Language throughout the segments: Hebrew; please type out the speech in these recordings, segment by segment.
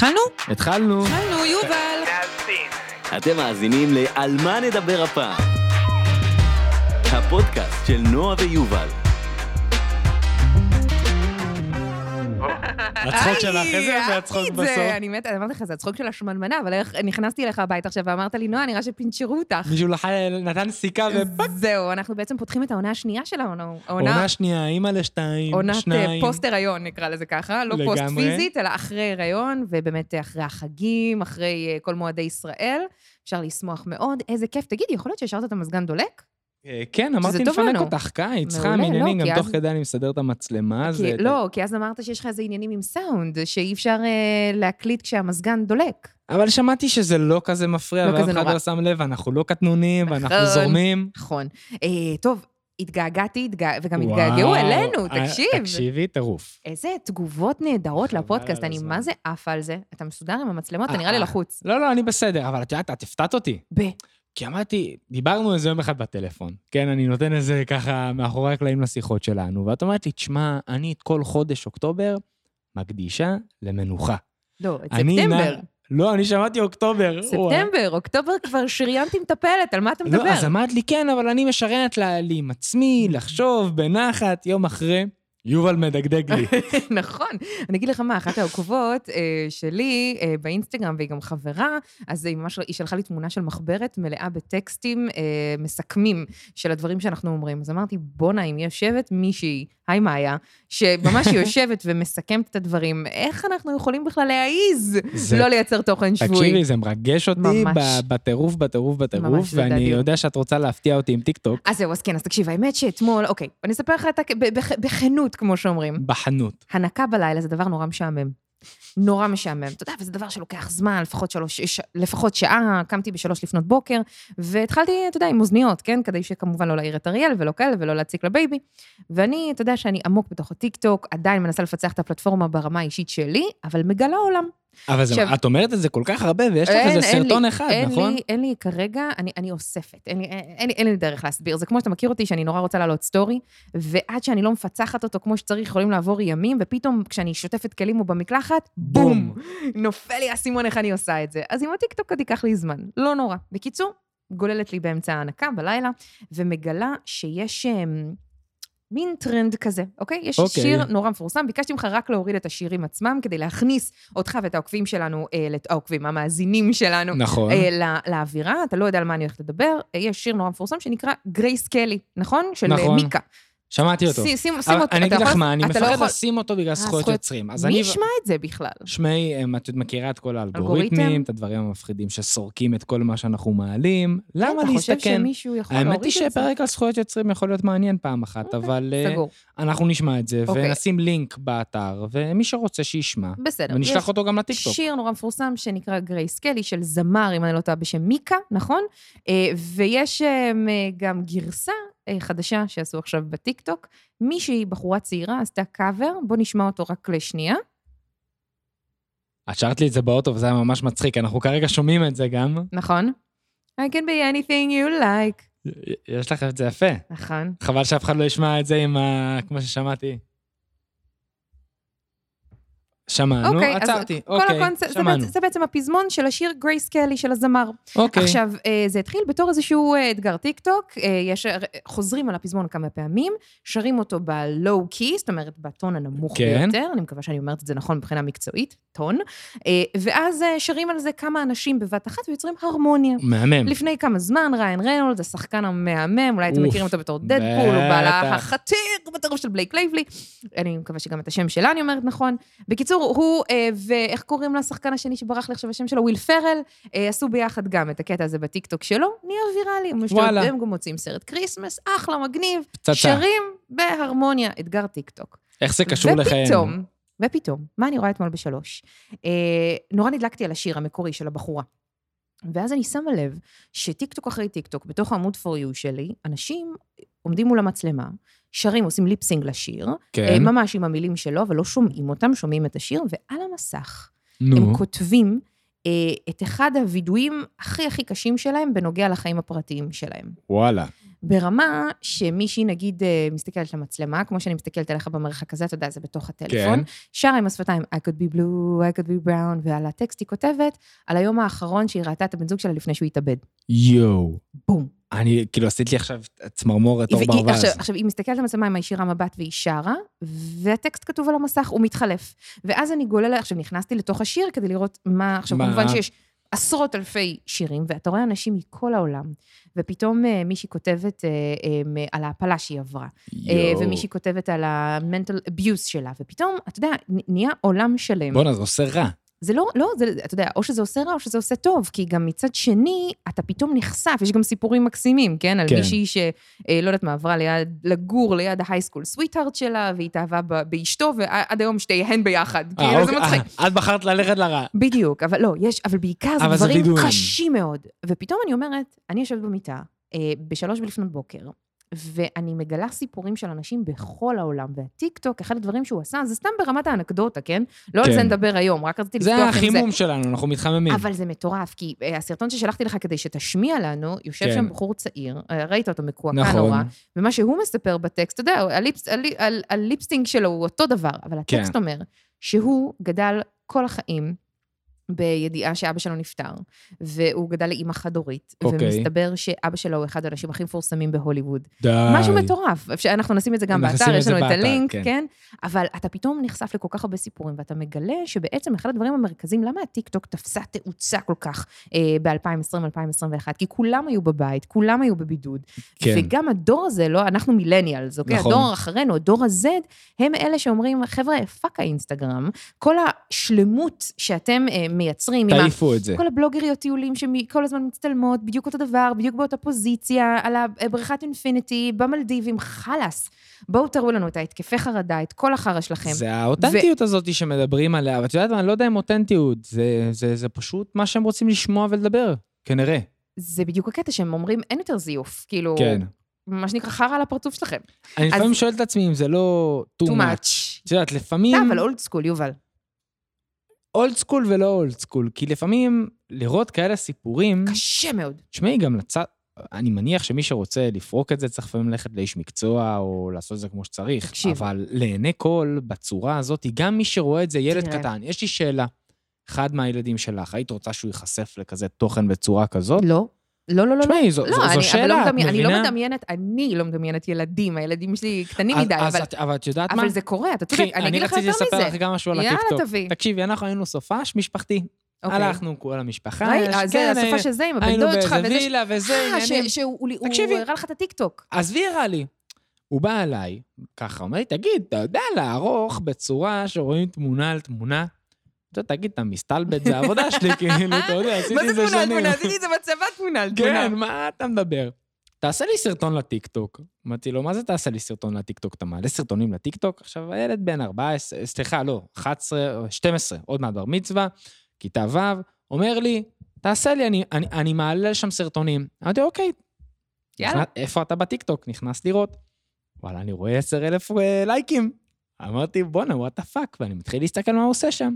התחלנו? התחלנו. התחלנו, יובל. אתם מאזינים ל"על מה נדבר הפעם" הפודקאסט של נועה ויובל. הצחוק שלך, איזה יפה הצחוק. בסוף. אני מתה, אמרתי לך, זה הצחוק של השמנמנה, אבל נכנסתי אליך הביתה עכשיו ואמרת לי, נועה, נראה שפינצ'רו אותך. מישהו נתן סיכה ופאק. זהו, אנחנו בעצם פותחים את העונה השנייה של העונה. עונה שנייה, אימא לשתיים, עונת אה, שניים. פוסט הריון, נקרא לזה ככה, לא פוסט. פיזית, אלא אחרי הריון, ובאמת אחרי החגים, אחרי אה, כל מועדי ישראל. אפשר לשמוח מאוד, איזה כיף. תגידי, יכול להיות שהשארת את המזגן דולק? אה, כן, אמרתי לפנק. אותך, קיץ, מעולה, חם, לא, עניינים, גם תוך כדי אני מסדר את המצלמה. אה, לא, כי אז אמרת שיש לך איזה עניינים עם סאונד, שאי אפשר אה, להקליט כשהמזגן דולק. אבל שמעתי שזה לא כזה מפריע, לא ואף אחד. לא שם לב, אנחנו לא קטנונים, ואנחנו נכון. זורמים. נכון. אה, טוב, התגעגעתי, התגע... וגם התגעגעו אלינו, תקשיב. תקשיבי, טירוף. איזה תגובות נהדרות לפודקאסט, אני. מה זה עפה על זה? אתה מסודר עם המצלמות? אתה אה, נראה לי. לחוץ. לא, לא, אני בסדר, אבל את יודעת, את הפתעת אותי. ב... כי אמרתי, דיברנו איזה יום אחד בטלפון. כן, אני נותן איזה ככה מאחורי הקלעים לשיחות שלנו, ואת אומרת לי, תשמע, אני את כל חודש אוקטובר מקדישה למנוחה. לא, את ספטמבר. נע- לא, אני שמעתי אוקטובר. ספטמבר, אוקטובר כבר שריינתי מטפלת, על מה אתה מדבר? לא, אז אמרת לי, כן, אבל אני משריינת לה- לי עם עצמי, לחשוב, בנחת, יום אחרי. יובל מדגדג לי. נכון. אני אגיד לך מה, אחת העוקבות אה, שלי אה, באינסטגרם, והיא גם חברה, אז היא ממש, היא שלחה לי תמונה של מחברת מלאה בטקסטים אה, מסכמים של הדברים שאנחנו אומרים. אז אמרתי, בואנה, אם יושבת מישהי, היי מאיה, שממש יושבת ומסכמת את הדברים, איך אנחנו יכולים בכלל להעיז זה- לא לייצר תוכן שבועי? תקשיבי, זה מרגש אותי בטירוף, בטירוף, בטירוף, ואני. יודע שאת רוצה להפתיע אותי עם טיקטוק אז זהו, אז כן, אז תקשיב, האמת שאתמול, אוקיי, אני אספר לך את ה- ב- בכ- בכנות, כמו שאומרים. בחנות. הנקה בלילה זה דבר נורא משעמם. נורא משעמם. אתה יודע, וזה דבר שלוקח זמן, לפחות, שלוש, ש, לפחות שעה, קמתי בשלוש לפנות בוקר, והתחלתי, אתה יודע, עם אוזניות, כן? כדי שכמובן לא להעיר את אריאל ולא כאלה ולא להציק לבייבי. ואני, אתה יודע שאני עמוק בתוך הטיקטוק, עדיין מנסה לפצח את הפלטפורמה ברמה האישית שלי, אבל מגלה עולם. אבל זה- עכשיו- את אומרת את זה כל כך הרבה, ויש לך אין- איזה אין לי- סרטון אחד, אין נכון? לי, אין לי כרגע, אני, אני אוספת, אין לי, אין, לי, אין לי דרך להסביר. זה כמו שאתה מכיר אותי, שאני נורא רוצה לעלות סטורי, ועד שאני לא מפצחת אותו כמו שצריך, יכולים לעבור ימים, ופתאום כשאני שוטפת כלים או במקלחת, בום! נופל לי האסימון איך אני עושה את זה. אז עם הטיקטוק עוד ייקח לי זמן, לא נורא. בקיצור, גוללת לי באמצע ההנקה בלילה, ומגלה שיש... מין טרנד כזה, אוקיי? יש אוקיי. שיר נורא מפורסם, ביקשתי ממך רק להוריד את השירים עצמם כדי להכניס אותך ואת העוקבים שלנו, אה, לת- העוקבים, המאזינים שלנו, נכון. אה, לא- לאווירה, אתה לא יודע על מה אני הולכת לדבר. אה, יש שיר נורא מפורסם שנקרא גרייס קלי, נכון? של אה, נכון. מיקה. שמעתי אותו. שים, שים, אותו. אני אגיד לך מה, אני לא מפחד לשים אותו בגלל זכויות הזכויות- יוצרים. מי אני... ישמע את זה בכלל? שמעי, אמ, את מכירה את כל? האלגוריתמים, את הדברים המפחידים שסורקים את כל מה שאנחנו מעלים. למה כן, חושב להסתכן? האמת? היא שפרק על זכויות יוצרים יכול להיות מעניין פעם אחת, אוקיי, אבל אה. אנחנו נשמע את זה, אוקיי. ונשים לינק באתר, ומי שרוצה שישמע, בסדר. ונשלח אותו גם לטיקטוק. שיר נורא מפורסם שנקרא גרייס קלי, של זמר, אם אני לא טועה, בשם מיקה, נכון? אה, ויש אה, גם גרסה אה, חדשה שעשו עכשיו בטיקטוק. מישהי, בחורה צעירה, עשתה קאבר, בוא נשמע אותו רק לשנייה. את שרת לי את זה באוטו, וזה היה ממש מצחיק, אנחנו כרגע שומעים את זה גם. נכון? I can be anything you like. יש לך את זה יפה. נכון. חבל שאף אחד לא ישמע את זה עם ה... כמו ששמעתי. שמענו, אוקיי, אז עצרתי, כל אוקיי, הקונספט, זה שמענו. בעצם- זה בעצם הפזמון של השיר גרייס קלי של הזמר. אוקיי, עכשיו, אה, זה התחיל בתור איזשהו אה, אתגר טיקטוק, אה, יש, חוזרים על הפזמון כמה פעמים, שרים אותו ב low key, זאת אומרת, בטון הנמוך כן. ביותר, אני מקווה שאני אומרת את זה נכון מבחינה מקצועית, טון, ואז שרים על זה כמה אנשים בבת אחת ויוצרים הרמוניה. מהמם. לפני כמה זמן, ריאן ריינולדס, השחקן המהמם, אולי אתם מכירים אותו בתור דדפול, הוא בעלה. החתיך בטירוף של בלייק לייבלי. אני מקווה שגם את השם שלה אני אומרת נכון. בקיצור, הוא, אה, ואיך קוראים לשחקן השני שברח לי עכשיו השם שלו? וויל פרל, אה, עשו ביחד גם את הקטע הזה בטיקטוק שלו, נהיה ויראלי. וואלה. הם גם מוציאים סרט Christmas, אחלה, מגניב. פצצה. שרים בהרמוניה, אתגר טיקטוק. איך זה קשור לחיינו? ופתאום, ופתאום, מה אני רואה אתמול בשלוש? אה, נורא נדלקתי על השיר המקורי של הבחורה. ואז אני שמה לב שטיקטוק אחרי טיקטוק, בתוך העמוד for you שלי, אנשים עומדים מול המצלמה, שרים, עושים ליפסינג לשיר, כן, אה, ממש עם המילים שלו, אבל לא שומעים אותם, שומעים את השיר, ועל המסך נו. הם כותבים אה, את אחד הווידויים הכי הכי קשים שלהם בנוגע לחיים הפרטיים שלהם. וואלה. ברמה שמישהי נגיד אה, מסתכלת למצלמה, כמו שאני מסתכלת עליך במרחק הזה, אתה יודע, זה בתוך הטלפון, כן. שרה עם השפתיים, I could be blue, I could be brown, ועל הטקסט היא כותבת על היום האחרון שהיא ראתה את הבן זוג שלה לפני שהוא התאבד. יואו. בום. אני, כאילו, עשית לי עכשיו צמרמורת אור ברווז. עכשיו, עכשיו, היא מסתכלת למצלמה עם הישירה מבט והיא שרה, והטקסט כתוב על המסך, הוא מתחלף. ואז אני גוללה, עכשיו נכנסתי לתוך השיר כדי לראות מה, עכשיו מה? כמובן שיש עשרות אלפי שירים, ואתה רואה אנשים מכל העולם, ופתאום אה, מישהי כותבת אה, אה, על ההפלה שהיא עברה, אה. ומישהי כותבת על ה-mental abuse שלה, ופתאום, אתה יודע, נהיה עולם שלם. בואנה, זה עושה רע. זה לא, לא, זה, אתה יודע, או שזה עושה רע או שזה עושה טוב, כי גם מצד שני, אתה פתאום נחשף, יש גם סיפורים מקסימים, כן? על כן. מישהי ש... אה, יודעת מה, עברה ליד, לגור ליד ההייסקול סוויטהארט שלה, והתאהבה ב- באשתו, ועד היום שתיהן ביחד. אה, כאילו, זה אוקיי, מצחיק. אה, את בחרת ללכת לרע. בדיוק, אבל לא, יש, אבל בעיקר זה אבל זה דברים וידויים. קשים מאוד. ופתאום אני אומרת, אני יושבת במיטה, אה, בשלוש לפנות בוקר, ואני מגלה סיפורים של אנשים בכל העולם, והטיקטוק, אחד הדברים שהוא עשה, זה סתם ברמת האנקדוטה, כן? לא על כן. זה נדבר היום, רק רציתי זה לפתוח עם זה. החימום שלנו, אנחנו מתחממים. אבל זה מטורף, כי אה, הסרטון ששלחתי לך כדי שתשמיע לנו, יושב כן. שם בחור צעיר, אה, ראית אותו מקועקע נכון. נורא, ומה שהוא מספר בטקסט, אתה יודע, ה lips, הלי- על- ה lip-syncing שלו הוא אותו דבר, אבל הטקסט כן. אומר שהוא גדל כל החיים בידיעה שאבא שלו נפטר, והוא גדל לאימא חד-הורית, אוקיי. ומסתבר שאבא שלו הוא אחד האנשים הכי מפורסמים בהוליווד. די. משהו מטורף. אפשר- אנחנו נשים את זה גם באתר, את יש לנו את הלינק, כן. כן? אבל אתה פתאום נחשף לכל כך הרבה סיפורים, ואתה מגלה שבעצם אחד הדברים המרכזיים, למה הטיקטוק תפסה תאוצה כל כך אה, ב-2020-2021? כי כולם היו בבית, כולם היו בבידוד. כן. וגם הדור הזה, לא, אנחנו millennials, אוקיי? נכון. הדור אחרינו, הדור ה-Z, הם אלה שאומרים, חבר'ה, fuck האינסטגרם, כל השלמות שאתם אה, מייצרים, תעיפו את זה. כל הבלוגריות טיולים שכל הזמן מצטלמות, בדיוק אותו דבר, בדיוק באותה פוזיציה, על הבריכת infinity, במלדיבים, חלאס. בואו תראו לנו את ההתקפי חרדה, את כל החרא שלכם. זה האותנטיות הזאת שמדברים עליה, ואת יודעת מה, אני לא יודע אם אותנטיות, זה, זה, זה פשוט מה שהם רוצים לשמוע ולדבר, כנראה. זה בדיוק הקטע שהם אומרים, אין יותר זיוף. כאילו, כן. מה שנקרא חרא על הפרצוף שלכם. אני לפעמים שואל את עצמי אם זה לא too too much. את יודעת, לפעמים... אתה, אבל old school, יובל. old school ולא old school, כי לפעמים לראות כאלה סיפורים, קשה מאוד. תשמעי, גם לצד... אני מניח שמי שרוצה לפרוק את זה צריך לפעמים ללכת לאיש מקצוע או לעשות את זה כמו שצריך. תקשיב. אבל לעיני כל, בצורה הזאת, גם מי שרואה את זה, ילד תראה. קטן, יש לי שאלה. אחד מהילדים שלך, היית רוצה שהוא ייחשף לכזה תוכן בצורה כזאת? לא. לא, לא, לא, לא. תשמעי, זו, לא, זו, זו אני, אבל שאלה, לא את מדמיין, אני לא מבינה? מדמיינת, אני לא מדמיינת ילדים, הילדים שלי קטנים אז- מדי, אז אבל, את- אבל את יודעת מה? אבל זה קורה, אתה צודק, קחי, אני אגיד לך רציתי יותר לספר מזה. לך גם משהו על יאללה, הטיקטוק. תביא. תקשיבי, אנחנו היינו סופש משפחתי. אוקיי. הלכנו כל המשפחה. ראי, יש- אה, זה כן, הסופה של זה עם הבן היינו דוד שלך, באיזה וזה... וילה וזה, אה. שהוא. הראה לך את הטיקטוק. עזבי הראה לי. הוא בא אליי, ככה, אומר לי, תגיד, אתה יודע לערוך בצורה שרואים תמונה על תמונה? אתה יודע, תגיד, אתה מסתלבט, זה העבודה שלי, כאילו, אתה יודע, עשיתי מה את זה זה תמונה על שנים. תמונה? עשיתי את זה בצבא תמונה על תמונה. כן, מה אתה מדבר? תעשה לי סרטון לטיקטוק. אמרתי לו, מה זה תעשה לי סרטון לטיקטוק? אתה מעלה סרטונים לטיקטוק? עכשיו, הילד בן 14, סליחה, לא, 11, או 12, עוד מעט בר מצווה, כיתה ו', אומר לי, תעשה לי, אני, אני, אני מעלה לשם סרטונים. אמרתי, אוקיי. יאללה. איפה אתה בטיקטוק? נכנס לראות. וואלה, אני רואה 10,000 אה, לייקים. אמרתי, בואנה, what the fuck, ואני מתחיל להסתכל מה הוא עושה שם.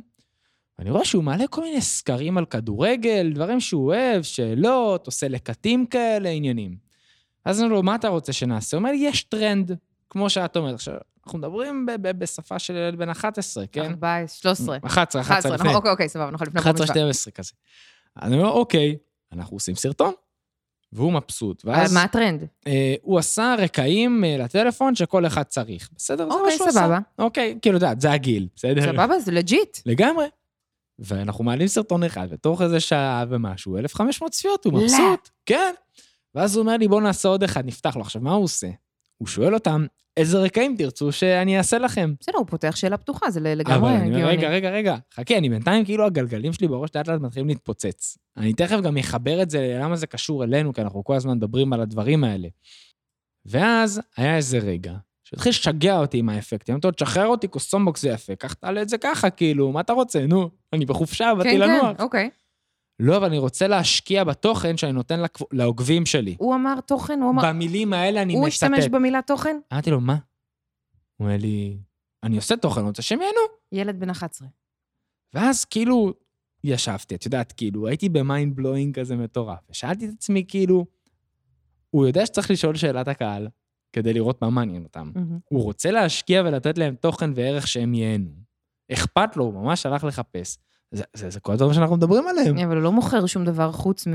ואני רואה שהוא מעלה כל מיני סקרים על כדורגל, דברים שהוא אוהב, שאלות, עושה לקטים כאלה, עניינים. אז אני אומר לו, מה אתה רוצה שנעשה? הוא אומר לי, יש טרנד, כמו שאת אומרת. עכשיו, אנחנו מדברים בשפה של ילד בן 11, כן? 14, 13. 11, 11 11, לפני. נכון, אוקיי, אוקיי, סבבה, נכון, לפני בר 11, מצווה. 12 כזה. אז אני אומר, אוקיי, אנחנו עושים סרטון. והוא מבסוט. אה, ואז מה הטרנד? אה, הוא עשה רקעים אה, לטלפון שכל אחד צריך. בסדר? זה מה אוקיי, שהוא עשה. סבבה. אוקיי, כאילו, את יודעת, זה הגיל, בסדר? סבבה, זה legit. לגמרי. ואנחנו מעלים סרטון אחד, ותוך איזה שעה ומשהו, 1,500 צפיות, הוא. מבסוט. כן. ואז הוא אומר לי, בוא נעשה עוד אחד, נפתח לו. עכשיו, מה הוא עושה? הוא שואל אותם, איזה רקעים תרצו שאני אעשה לכם? בסדר, הוא פותח שאלה פתוחה, זה אבל לגמרי אני אומר, הגיוני. רגע, רגע, רגע, חכה, אני בינתיים, כאילו הגלגלים שלי בראש לאט לאט מתחילים להתפוצץ. אני תכף גם אחבר את זה, למה זה קשור אלינו, כי אנחנו כל הזמן מדברים על הדברים האלה. ואז היה איזה רגע, שהתחיל לשגע אותי עם האפקטים. אמרתי לו, תשחרר אותי, קוסומבוקס זה יפה, קח תעלה את זה ככה, כאילו, מה אתה רוצה? נו, אני בחופשה, באתי כן, לנוח. כן, אוקיי. לא, אבל אני רוצה להשקיע בתוכן שאני נותן לעוקבים שלי. הוא אמר תוכן, הוא אמר... במילים האלה אני הוא מצטט. השתמש במילה תוכן? אמרתי לו, מה? הוא אומר לי, אני עושה תוכן, אני רוצה שהם ייהנו. ילד בן 11. ואז כאילו ישבתי, את יודעת, כאילו, הייתי ב mind blowing כזה מטורף. ושאלתי את עצמי, כאילו, הוא יודע שצריך לשאול שאלת הקהל כדי לראות מה מעניין אותם. מהמם. הוא רוצה להשקיע ולתת להם תוכן וערך שהם ייהנו. אכפת לו, הוא ממש הלך לחפש. זה, זה, זה כל הדברים שאנחנו מדברים עליהם. אבל הוא לא מוכר שום דבר חוץ מ...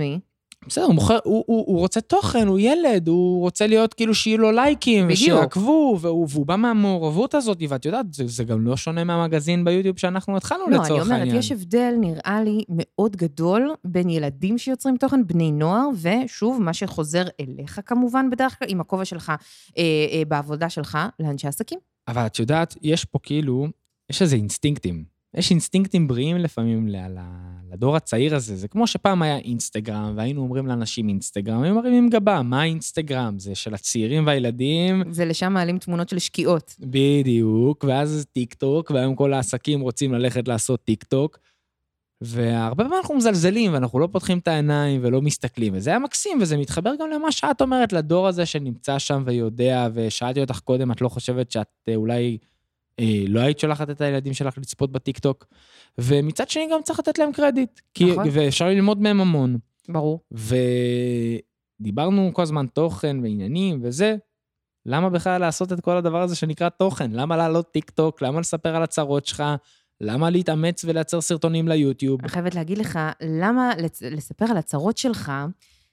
בסדר, הוא, מוכר, הוא, הוא, הוא רוצה תוכן, הוא ילד, הוא רוצה להיות כאילו שיהיו לו לייקים. ושיעקבו, והוא, והוא בא מהמעורבות הזאת, ואת יודעת, זה, זה גם לא שונה מהמגזין ביוטיוב שאנחנו התחלנו לא, לצורך אני אומרת, העניין. יש הבדל, נראה לי, מאוד גדול בין ילדים שיוצרים תוכן, בני נוער, ושוב, מה שחוזר אליך כמובן בדרך כלל, עם הכובע שלך אה, אה, בעבודה שלך, לאנשי עסקים. אבל את יודעת, יש פה כאילו, יש איזה אינסטינקטים. יש אינסטינקטים בריאים לפעמים לדור הצעיר הזה. זה כמו שפעם היה אינסטגרם, והיינו אומרים לאנשים אינסטגרם, הם מרימים גבה, מה אינסטגרם? זה של הצעירים והילדים, ולשם מעלים תמונות של שקיעות. בדיוק, ואז טיק טוק, והיום כל העסקים רוצים ללכת לעשות טיק טוק. והרבה פעמים אנחנו מזלזלים, ואנחנו לא פותחים את העיניים ולא מסתכלים, וזה היה מקסים, וזה מתחבר גם למה שאת אומרת, לדור הזה שנמצא שם ויודע, ושאלתי אותך קודם, את לא חושבת שאת אה, אולי לא היית שולחת את הילדים שלך לצפות בטיקטוק? ומצד שני גם צריך לתת להם קרדיט, כי, נכון. ואפשר ללמוד מהם המון. ברור. ודיברנו כל הזמן תוכן ועניינים וזה, למה בכלל לעשות את כל הדבר הזה שנקרא תוכן? למה לעלות טיק טוק? למה לספר על הצרות שלך? למה להתאמץ ולייצר סרטונים ליוטיוב? אני חייבת להגיד לך, למה לספר על הצרות שלך,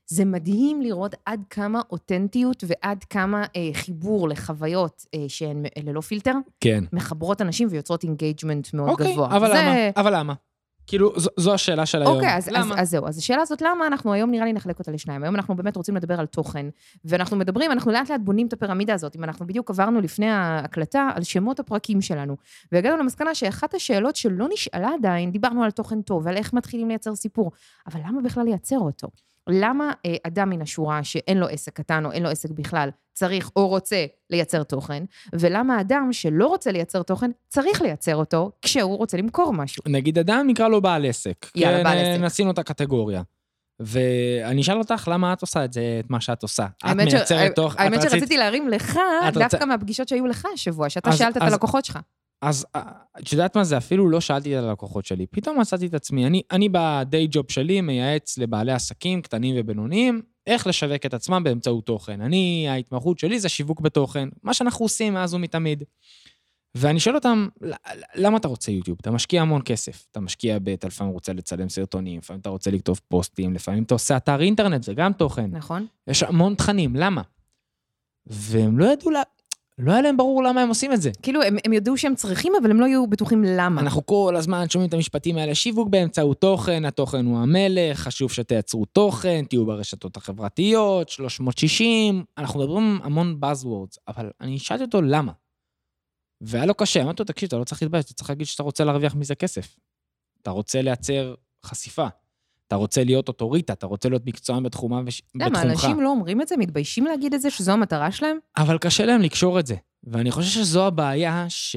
זה מדהים לראות עד כמה אותנטיות ועד כמה אה, חיבור לחוויות אה, שהן ללא פילטר, כן. מחברות אנשים ויוצרות engagement מאוד אוקיי, גבוה. אבל זה... למה? אבל למה? כאילו, זו, זו השאלה של היום. אוקיי, אז, אז, למה? אז זהו. אז השאלה הזאת, למה אנחנו היום, נראה לי נחלק אותה לשניים. היום אנחנו באמת רוצים לדבר על תוכן, ואנחנו מדברים, אנחנו לאט לאט בונים את הפירמידה הזאת. אם אנחנו בדיוק עברנו לפני ההקלטה על שמות הפרקים שלנו, והגענו למסקנה שאחת השאלות שלא נשאלה עדיין, דיברנו על תוכן טוב, ועל איך מתחילים לייצר סיפור, אבל למה בכלל לייצר אותו? למה אה, אדם מן השורה שאין לו עסק קטן או אין לו עסק בכלל, צריך או רוצה לייצר תוכן, ולמה אדם שלא רוצה לייצר תוכן, צריך לייצר אותו כשהוא רוצה למכור משהו. נגיד אדם, נקרא לו בעל עסק. יאללה, כן, בעל אה, עסק. נשים לו את הקטגוריה. ואני אשאל אותך, למה את עושה את זה, את מה שאת עושה? את האמת ש- מייצרת תוך... את האמת רצית- שרציתי להרים לך, את דווקא רוצה- מהפגישות שהיו לך השבוע, שאתה אז- שאלת את אז- הלקוחות שלך. אז אה, את יודעת מה זה? אפילו לא שאלתי את הלקוחות שלי. פתאום מצאתי את עצמי, אני, אני בדיי ג'וב שלי מייעץ לבעלי עסקים קטנים ובינוניים איך לשווק את עצמם באמצעות תוכן. אני, ההתמחות שלי זה שיווק בתוכן, מה שאנחנו עושים מאז ומתמיד. ואני שואל אותם, "ל- למה אתה רוצה יוטיוב? אתה משקיע המון כסף. אתה משקיע ב... אתה לפעמים רוצה לצלם סרטונים, לפעמים אתה רוצה לכתוב פוסטים, לפעמים אתה עושה אתר אינטרנט, זה גם תוכן. נכון? יש המון תכנים, למה? והם לא ידעו, לה... לא היה להם ברור למה הם עושים את זה. כאילו, הם, הם ידעו שהם צריכים, אבל הם לא היו בטוחים למה. אנחנו כל הזמן שומעים את המשפטים האלה, שיווק באמצעות תוכן, התוכן הוא המלך, חשוב שתייצרו תוכן, תהיו ברשתות החברתיות, 360, אנחנו מדברים המון Buzzwords, אבל אני שאלתי אותו למה. והיה לו קשה, אמרתי לו, תקשיב, אתה לא צריך להתבייש, אתה צריך להגיד שאתה רוצה להרוויח מזה כסף. אתה רוצה לייצר חשיפה. אתה רוצה להיות אוטוריטה, אתה רוצה להיות מקצוען בתחומה וש... למה, בתחומך. אנשים לא אומרים את זה? מתביישים להגיד את זה, שזו המטרה שלהם? אבל קשה להם לקשור את זה. ואני חושב שזו הבעיה ש...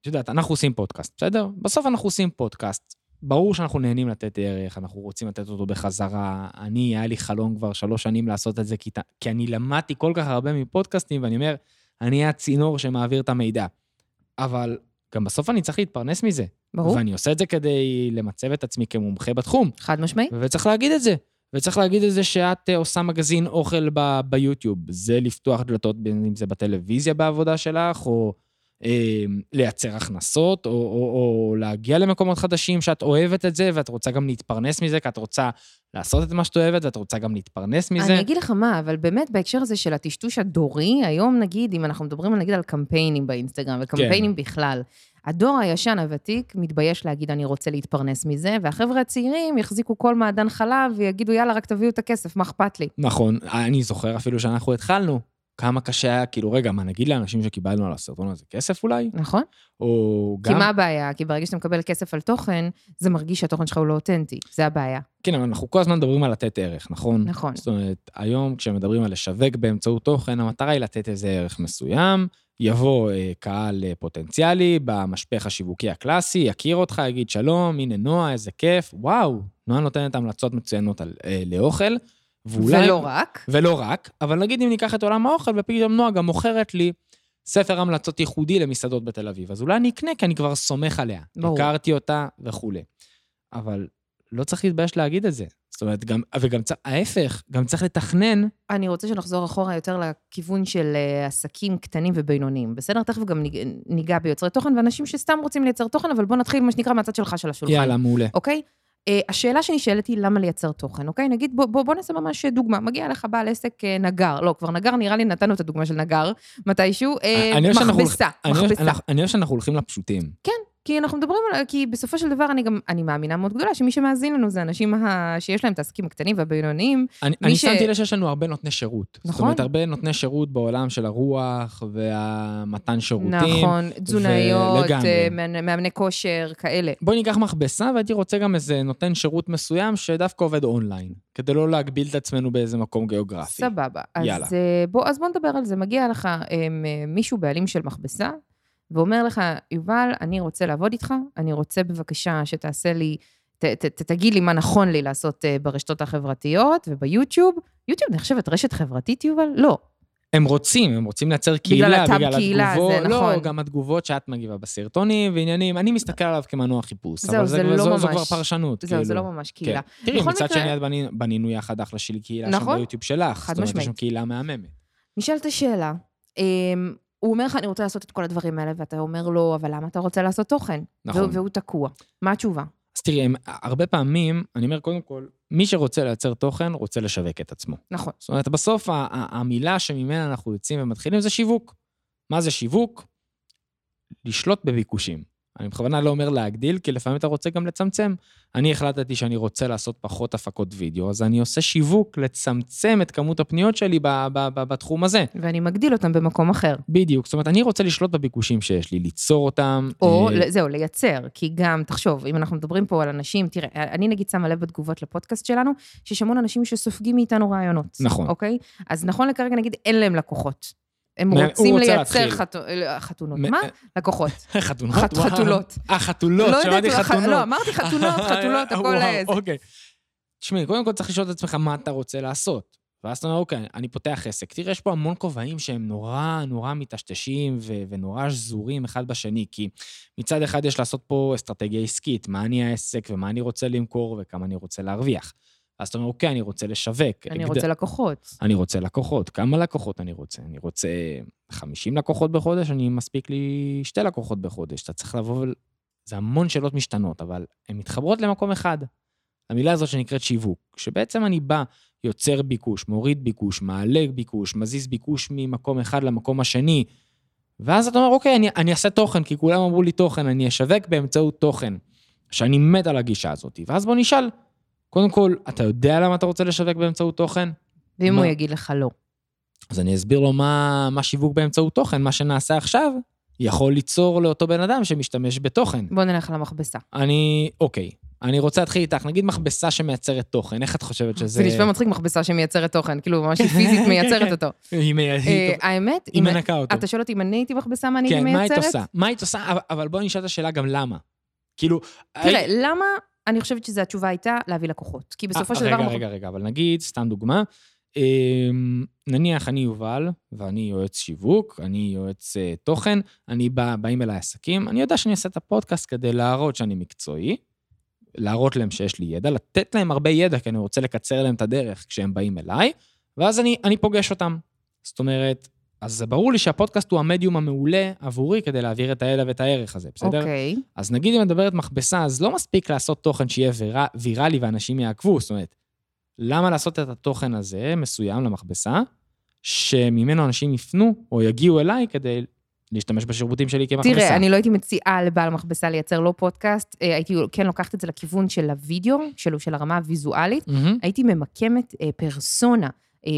את יודעת, אנחנו עושים פודקאסט, בסדר? בסוף אנחנו עושים פודקאסט. ברור שאנחנו נהנים לתת ערך, אנחנו רוצים לתת אותו בחזרה. אני, היה לי חלום כבר שלוש שנים לעשות את זה, כי, כי אני למדתי כל כך הרבה מפודקאסטים, ואני אומר, אני הצינור שמעביר את המידע. אבל גם בסוף אני צריך להתפרנס מזה. ברור. ואני עושה את זה כדי למצב את עצמי כמומחה בתחום. חד משמעי. וצריך להגיד את זה. וצריך להגיד את זה שאת אה, עושה מגזין אוכל ב- ביוטיוב. זה לפתוח דלתות, בין אם זה בטלוויזיה בעבודה שלך, או לייצר הכנסות, או, או, או להגיע למקומות חדשים שאת אוהבת את זה, ואת רוצה גם להתפרנס מזה, כי את רוצה לעשות את מה שאת אוהבת, ואת רוצה גם להתפרנס מזה. אני אגיד לך מה, אבל באמת בהקשר הזה של הטשטוש הדורי, היום נגיד, אם אנחנו מדברים נגיד על קמפיינים באינסטגרם, וקמפיינים כן. בכלל, הדור הישן הוותיק מתבייש להגיד, אני רוצה להתפרנס מזה, והחבר'ה הצעירים יחזיקו כל מעדן חלב ויגידו, יאללה, רק תביאו את הכסף, מה אכפת לי? נכון, אני זוכר אפילו שאנחנו התחלנו, כמה קשה היה, כאילו, רגע, מה, נגיד לאנשים שקיבלנו על הסרטון הזה כסף אולי? נכון? או כי גם... מה הבעיה? כי ברגע שאתה מקבל כסף על תוכן, זה מרגיש שהתוכן שלך הוא לא אותנטי, זה הבעיה. כן, אבל אנחנו כל הזמן מדברים על לתת ערך, נכון? נכון. זאת אומרת, היום כשמדברים על לשווק באמצעות תוכן, המטרה היא לתת איזה ערך מסוים, יבוא אה, קהל אה, פוטנציאלי במשפך השיווקי הקלאסי, יכיר אותך, יגיד שלום, הנה נועה, איזה כיף, וואו, נועה נותנת המלצות מצוינות על, אה, לאוכל, ואולי... ולא רק. ולא רק, אבל נגיד אם ניקח את עולם האוכל, ופתאום נועה גם מוכרת לי ספר המלצות ייחודי למסעדות בתל אביב, אז אולי אני אקנה, כי אני כבר סומך עליה. ברור. הכרתי אותה וכולי. אבל לא צריך להתבייש להגיד את זה. זאת אומרת, גם, וגם צריך, ההפך, גם צריך לתכנן. אני רוצה שנחזור אחורה יותר לכיוון של אה, עסקים קטנים ובינוניים, בסדר? תכף גם ניג- ניגע ביוצרי תוכן ואנשים שסתם רוצים לייצר תוכן, אבל בוא נתחיל, מה שנקרא, מהצד שלך של השולחן. יאללה, מעולה. אוקיי? אה, השאלה שנשאלת היא למה לייצר תוכן, אוקיי? נגיד, בוא, בוא, בוא נעשה ממש דוגמה. מגיע לך בעל עסק אה, נגר, לא, כבר נגר, נראה לי נתנו את הדוגמה של נגר מתישהו. שאנחנו- מכבסה, מכבסה. אני אוהב שאנחנו הולכים לפשוטים. כי אנחנו מדברים על... כי בסופו של דבר, אני גם, אני מאמינה מאוד גדולה שמי שמאזין לנו זה אנשים ה, שיש להם את העסקים הקטנים והבינוניים. אני, אני ש- שמתי לב שיש לנו הרבה נותני שירות. זאת נכון. אומרת, הרבה נותני שירות בעולם של הרוח והמתן שירותים. נכון, תזונאיות, ולגמרי. אה, מאמני- מאמני כושר, כאלה. בואי ניקח מכבסה, והייתי רוצה גם איזה נותן שירות מסוים שדווקא עובד אונליין, כדי לא להגביל את עצמנו באיזה מקום גיאוגרפי. סבבה. אז, יאללה. אה, בוא, אז בוא נדבר על זה. מגיע לך אה, מישהו בעלים של מכבסה, ואומר לך, יובל, אני רוצה לעבוד איתך, אני רוצה בבקשה שתעשה לי, ת, ת, ת, תגיד לי מה נכון לי לעשות אה, ברשתות החברתיות וביוטיוב. יוטיוב נחשבת רשת חברתית, יובל? לא. הם רוצים, הם רוצים לייצר בגלל קהילה, הטאב בגלל קהילה, התגובות. זה נכון. לא, גם התגובות שאת מגיבה בסרטונים ועניינים, אני מסתכל עליו כמנוע חיפוש. זהו, אבל זה כבר- לא זו, זו ממש- כבר פרשנות. זהו, זה כאילו. לא ממש קהילה. כן. תראי, מצד מקרה- שני, את בני- בנינו יחד אחלה של קהילה נכון. שם ביוטיוב שלך. חד זאת אומרת, יש משמעית. שם קהילה מהממת. נשאלת שאלה, אמ, הוא אומר לך, אני רוצה לעשות את כל הדברים האלה, ואתה אומר לו, אבל למה אתה רוצה לעשות תוכן? נכון. והוא, והוא תקוע. מה התשובה? אז תראי, הרבה פעמים, אני אומר, קודם כל, מי שרוצה לייצר תוכן, רוצה לשווק את עצמו. נכון. זאת אומרת, בסוף המילה שממנה אנחנו יוצאים ומתחילים זה שיווק. מה זה שיווק? לשלוט בביקושים. אני בכוונה לא אומר להגדיל, כי לפעמים אתה רוצה גם לצמצם. אני החלטתי שאני רוצה לעשות פחות הפקות וידאו, אז אני עושה שיווק לצמצם את כמות הפניות שלי ב- ב- ב- בתחום הזה. ואני מגדיל אותם במקום אחר. בדיוק. זאת אומרת, אני רוצה לשלוט בביקושים שיש לי, ליצור אותם. או, אה, זהו, לייצר, כי גם, תחשוב, אם אנחנו מדברים פה על אנשים, תראה, אני נגיד שמה לב בתגובות לפודקאסט שלנו, שיש המון אנשים שסופגים מאיתנו רעיונות. נכון. אוקיי? אז נכון לכרגע, נגיד, אין להם לקוחות. הם רוצים לייצר אה, חתונות. מה? לקוחות. חתונות. חתולות. אה, חתולות, לא שמעתי חתונות. לא, אמרתי חתונות, חתולות, הכל וואו, אה, זה. אוקיי. תשמעי, קודם כל צריך לשאול את עצמך מה אתה רוצה לעשות. ואז אתה אומר, אוקיי, אני פותח עסק. תראה, יש פה המון כובעים שהם נורא נורא מטשטשים ו- ונורא שזורים אחד בשני, כי מצד אחד יש לעשות פה אסטרטגיה עסקית, מה אני העסק ומה אני רוצה למכור וכמה אני רוצה להרוויח. אז אתה אומר, אוקיי, אני רוצה לשווק. אני רוצה לקוחות. אני רוצה לקוחות. כמה לקוחות אני רוצה? אני רוצה 50 לקוחות בחודש, אני מספיק לי שתי לקוחות בחודש. אתה צריך לבוא ול... זה המון שאלות משתנות, אבל הן מתחברות למקום אחד. המילה הזאת שנקראת שיווק, שבעצם אני בא, יוצר ביקוש, מוריד ביקוש, מעלה ביקוש, מזיז ביקוש ממקום אחד למקום השני, ואז אתה אומר, אוקיי, אני, אני אעשה תוכן, כי כולם אמרו לי תוכן, אני אשווק באמצעות תוכן, שאני מת על הגישה הזאת. ואז בוא נשאל, קודם כל, אתה יודע למה אתה רוצה לשווק באמצעות תוכן? ואם מה? הוא יגיד לך לא. אז אני אסביר לו מה, מה שיווק באמצעות תוכן, מה שנעשה עכשיו, יכול ליצור לאותו בן אדם שמשתמש בתוכן. בוא נלך למכבסה. אני, אוקיי, אני רוצה להתחיל איתך, נגיד מכבסה שמייצרת תוכן, איך את חושבת שזה... זה נשמע מצחיק מכבסה שמייצרת תוכן, כאילו ממש היא פיזית מייצרת אותו. היא, מי... אה, היא, האמת, היא מנקה אותו. אתה שואל אותי אם אני הייתי מכבסה, מה אני הייתי כן, מה היית מייצרת? עושה? מה היית עושה? אבל, אבל בואי נשאל את השאלה גם למה. כאילו... תראה, למה אני חושבת שזו התשובה הייתה להביא לקוחות? כי בסופו של רגע, דבר... רגע, רגע, אבל נגיד, סתם דוגמה, אמ, נניח אני יובל, ואני יועץ שיווק, אני יועץ אה, תוכן, אני בא, באים אליי עסקים, אני יודע שאני עושה את הפודקאסט כדי להראות שאני מקצועי, להראות להם שיש לי ידע, לתת להם הרבה ידע, כי אני רוצה לקצר להם את הדרך כשהם באים אליי, ואז אני, אני פוגש אותם. זאת אומרת, אז זה ברור לי שהפודקאסט הוא המדיום המעולה עבורי כדי להעביר את הידע ואת הערך הזה, בסדר? אוקיי. אז נגיד אם מדברת מכבסה, אז לא מספיק לעשות תוכן שיהיה וירה, ויראלי ואנשים יעקבו, זאת אומרת, למה לעשות את התוכן הזה, מסוים למכבסה, שממנו אנשים יפנו או יגיעו אליי כדי להשתמש בשירותים שלי כמכבסה? תראה, אני לא הייתי מציעה לבעל מכבסה לייצר לא פודקאסט, אה, הייתי כן לוקחת את זה לכיוון של הוידאו, של של הרמה הוויזואלית. מהמם. הייתי ממקמת אה, פרסונה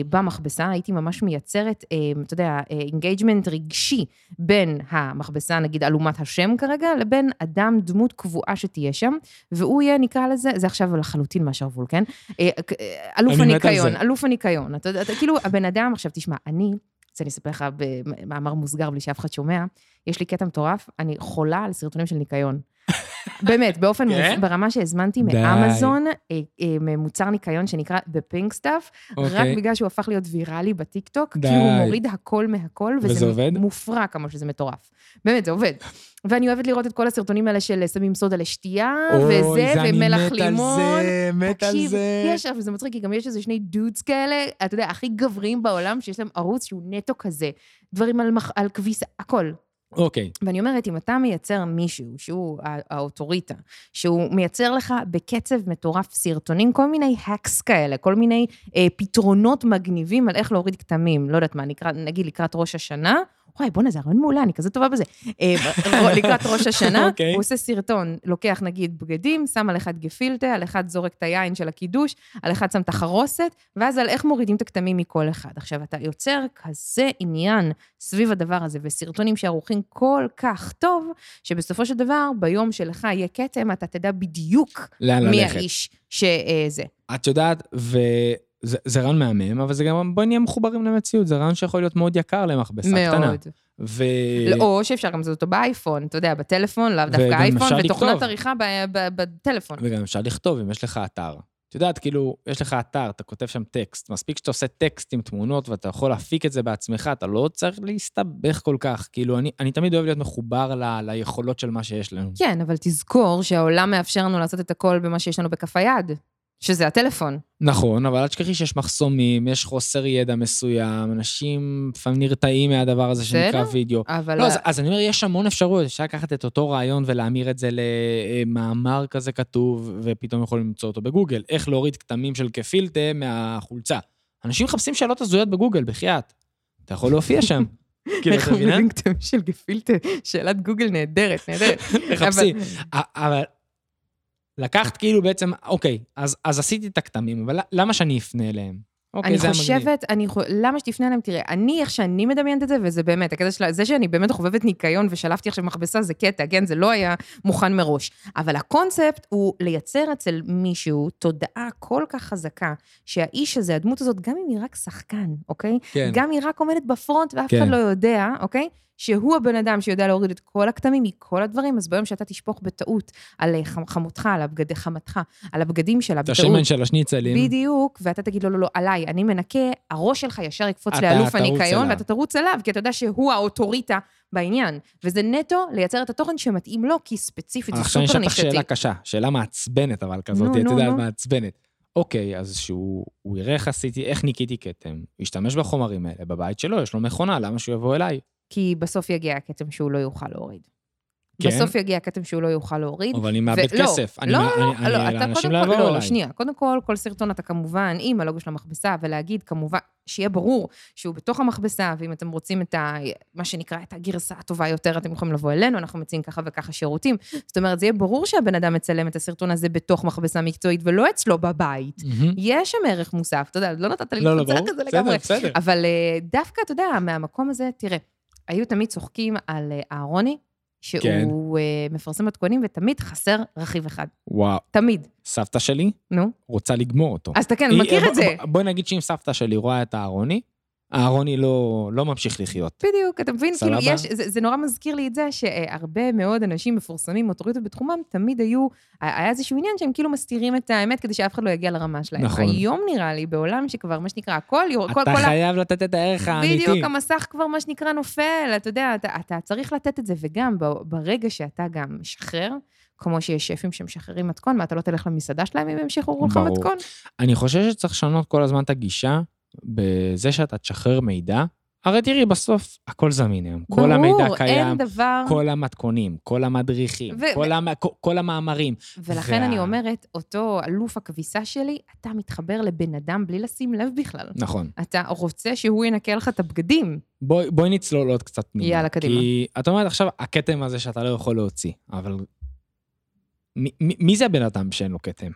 במכבסה, הייתי ממש מייצרת, אה, אתה יודע, engagement רגשי בין המכבסה, נגיד עלומת השם כרגע, לבין אדם, דמות קבועה שתהיה שם, והוא יהיה, נקרא לזה, זה עכשיו לחלוטין מהשרוול, כן? אה, אה, אלוף הניקיון, זה. אלוף הניקיון. אתה יודע, כאילו, הבן אדם, עכשיו תשמע, אני, רוצה אני אספר לך במאמר מוסגר בלי שאף אחד שומע, יש לי קטע מטורף, אני חולה על סרטונים של ניקיון. באמת, באופן, כן? מופ- ברמה שהזמנתי. מאמזון, אה, אה, מוצר ניקיון שנקרא The Pink Stuff, רק אוקיי. בגלל שהוא הפך להיות ויראלי בטיקטוק, די. כי הוא מוריד הכל מהכל, וזה? מופרע כמה שזה מטורף. באמת, זה עובד. ואני אוהבת לראות את כל הסרטונים האלה של שמים סודה לשתייה, אוי, וזה, זה אני ומלח מת על לימון. זה, מת על תקשיב, זה. יש, אבל זה מצחיק, כי גם יש איזה שני דודס כאלה, אתה יודע, הכי גבריים בעולם, שיש להם ערוץ שהוא נטו כזה. דברים על, מח- על כביסה, הכל. אוקיי, ואני אומרת, אם אתה מייצר מישהו שהוא האוטוריטה, שהוא מייצר לך בקצב מטורף סרטונים, כל מיני האקס כאלה, כל מיני אה, פתרונות מגניבים על איך להוריד כתמים, לא יודעת מה, נקרא, נגיד לקראת ראש השנה, וואי, בואנה, זה רעיון מעולה, אני כזה טובה בזה. אה, לקראת ראש השנה, אוקיי. הוא עושה סרטון, לוקח נגיד בגדים, שם על אחד גפילטה, על אחד זורק את היין של הקידוש, על אחד שם את החרוסת, ואז על איך מורידים את הכתמים מכל אחד. עכשיו, אתה יוצר כזה עניין סביב הדבר הזה, וסרטונים שערוכים כל כך טוב, שבסופו של דבר, ביום שלך יהיה כתם, אתה תדע בדיוק מי? האיש שזה. את יודעת, וזה זה רעיון מהמם, אבל זה גם, בואי נהיה מחוברים למציאות, זה רעיון שיכול להיות מאוד יקר למכבסה קטנה. מאוד. ו... לא, או שאפשר גם לעשות אותו באייפון, אתה יודע, בטלפון, לאו דווקא אייפון, ותוכנת. עריכה בטלפון. וגם אפשר לכתוב, אם יש לך אתר. את יודעת, כאילו, יש לך אתר, אתה כותב שם טקסט. מספיק שאתה עושה טקסט עם תמונות ואתה יכול להפיק את זה בעצמך, אתה לא צריך להסתבך כל כך. כאילו, אני, אני תמיד אוהב להיות מחובר ל, ליכולות של מה שיש לנו. כן, אבל תזכור שהעולם מאפשר לנו לעשות את הכל במה שיש לנו בכף היד, שזה הטלפון. נכון, אבל אל תשכחי שיש מחסומים, יש חוסר ידע מסוים, אנשים לפעמים נרתעים מהדבר הזה שנקרא בסדר. וידאו. אבל... לא, אז, אז אני אומר, יש המון אפשרויות, אפשר לקחת את אותו רעיון ולהמיר את זה למאמר כזה כתוב, ופתאום יכולים למצוא אותו בגוגל. איך להוריד כתמים של כפילטה מהחולצה. אנשים מחפשים שאלות הזויות בגוגל, בחייאת. אתה יכול להופיע שם. כאילו, איך? מורידים כתמים של גפילטה? שאלת גוגל נהדרת, נהדרת. תחפשי. אבל לקחת כאילו בעצם, אוקיי, אז, אז עשיתי את הכתמים, אבל למה שאני אפנה אליהם? אוקיי, אני. חושבת, אני למה שתפנה אליהם? תראה, אני, איך שאני מדמיינת את זה, וזה באמת, הקטע שלה, זה שאני באמת חובבת ניקיון ושלפתי עכשיו מכבסה, זה קטע, כן? זה לא היה מוכן מראש. אבל הקונספט הוא לייצר אצל מישהו תודעה כל כך חזקה, שהאיש הזה, הדמות הזאת, גם אם היא רק שחקן, אוקיי? כן. גם היא רק עומדת בפרונט ואף כן. אחד לא יודע, אוקיי? שהוא הבן אדם שיודע להוריד את כל הכתמים מכל הדברים, אז ביום שאתה תשפוך בטעות על אה, חמ- חמותך, על הבגדי חמתך, על הבגדים שלה, את בטעות, השמן של השניצלים. בדיוק, ואתה תגיד, לא, לא, לא, עליי, אני מנקה, הראש שלך ישר יקפוץ לאלוף הניקיון. ואתה תרוץ עליו, כי אתה יודע שהוא האוטוריטה בעניין. וזה נטו לייצר את התוכן שמתאים לו, כי ספציפית זה עכשיו אני סופר אשאל אותך נישתי. שאלה קשה, שאלה מעצבנת אבל כזאת, נו, את נו, יודעת, נו. מעצבנת. אוקיי, אז שהוא הוא יראה איך עשיתי, איך ניקיתי כתם, ישתמש בחומרים האלה, בבית שלו, יש לו מכונה, למה שהוא יבוא אליי? כי בסוף יגיע הכתם שהוא לא יוכל להוריד. כן. בסוף יגיע הכתם שהוא לא יוכל להוריד. אבל אני מאבד ולא, כסף. אני לא, מא- לא, אני- לא, אני- אתה לאנשים קודם לא כל, לא, אליי. שנייה, קודם כל, כל סרטון אתה כמובן עם הלוגו של המכבסה, ולהגיד כמובן, שיהיה ברור שהוא בתוך המכבסה, ואם אתם רוצים את ה... מה שנקרא, את הגרסה הטובה יותר, אתם יכולים לבוא אלינו, אנחנו מציעים ככה וככה שירותים. זאת אומרת, זה יהיה ברור שהבן אדם מצלם את הסרטון הזה בתוך מכבסה מקצועית, ולא אצלו בבית. יש שם ערך מוסף, אתה יודע, לא נתת לי לא, לא, ברור, בסדר. בסדר. אבל אה, דווקא, אתה יודע, מהמקום הזה, תראה, היו תמיד צוחקים על אה, אהרוני, שהוא כן. אה, מפרסם מתכונים, ותמיד חסר רכיב אחד. וואו, תמיד. סבתא שלי נו. רוצה לגמור אותו. אז אתה כן, היא- מכיר ב- את זה. בואי נגיד שאם סבתא שלי רואה את אהרוני, אהרוני לא לא ממשיך לחיות. בדיוק, אתה מבין? כאילו, סבבה? יש, זה, זה נורא מזכיר לי את זה שהרבה מאוד אנשים מפורסמים, אוטוריטות בתחומם, תמיד היו, היה איזשהו עניין שהם כאילו מסתירים את האמת כדי שאף אחד לא יגיע לרמה שלהם. נכון. היום נראה לי, בעולם שכבר, מה שנקרא, הכל, כל, אתה כל ה- חייב לתת את הערך האמיתי. בדיוק, המסך כבר, מה שנקרא, נופל, אתה יודע, אתה, אתה צריך לתת את זה, וגם ברגע שאתה גם משחרר, כמו שיש שפים שמשחררים מתכון, מה, אתה לא תלך למסעדה שלהם אם הם ישחררו לך. מתכון? אני חושב שצריך לשנות כל הזמן את הגישה בזה שאתה תשחרר מידע. הרי תראי, בסוף הכל זמין היום. כל המידע קיים, אין דבר... כל המתכונים, כל המדריכים, ו- כל המ- כל- המאמרים. ולכן וה- אני אומרת, אותו אלוף הכביסה שלי, אתה מתחבר לבן אדם בלי לשים לב בכלל. נכון. אתה רוצה שהוא ינקה לך את הבגדים. בואי בואי נצלול עוד קצת פנימה. יאללה, קדימה. כי את אומרת עכשיו, הכתם הזה שאתה לא יכול להוציא, אבל מי- מי מי זה הבן אדם שאין לו כתם?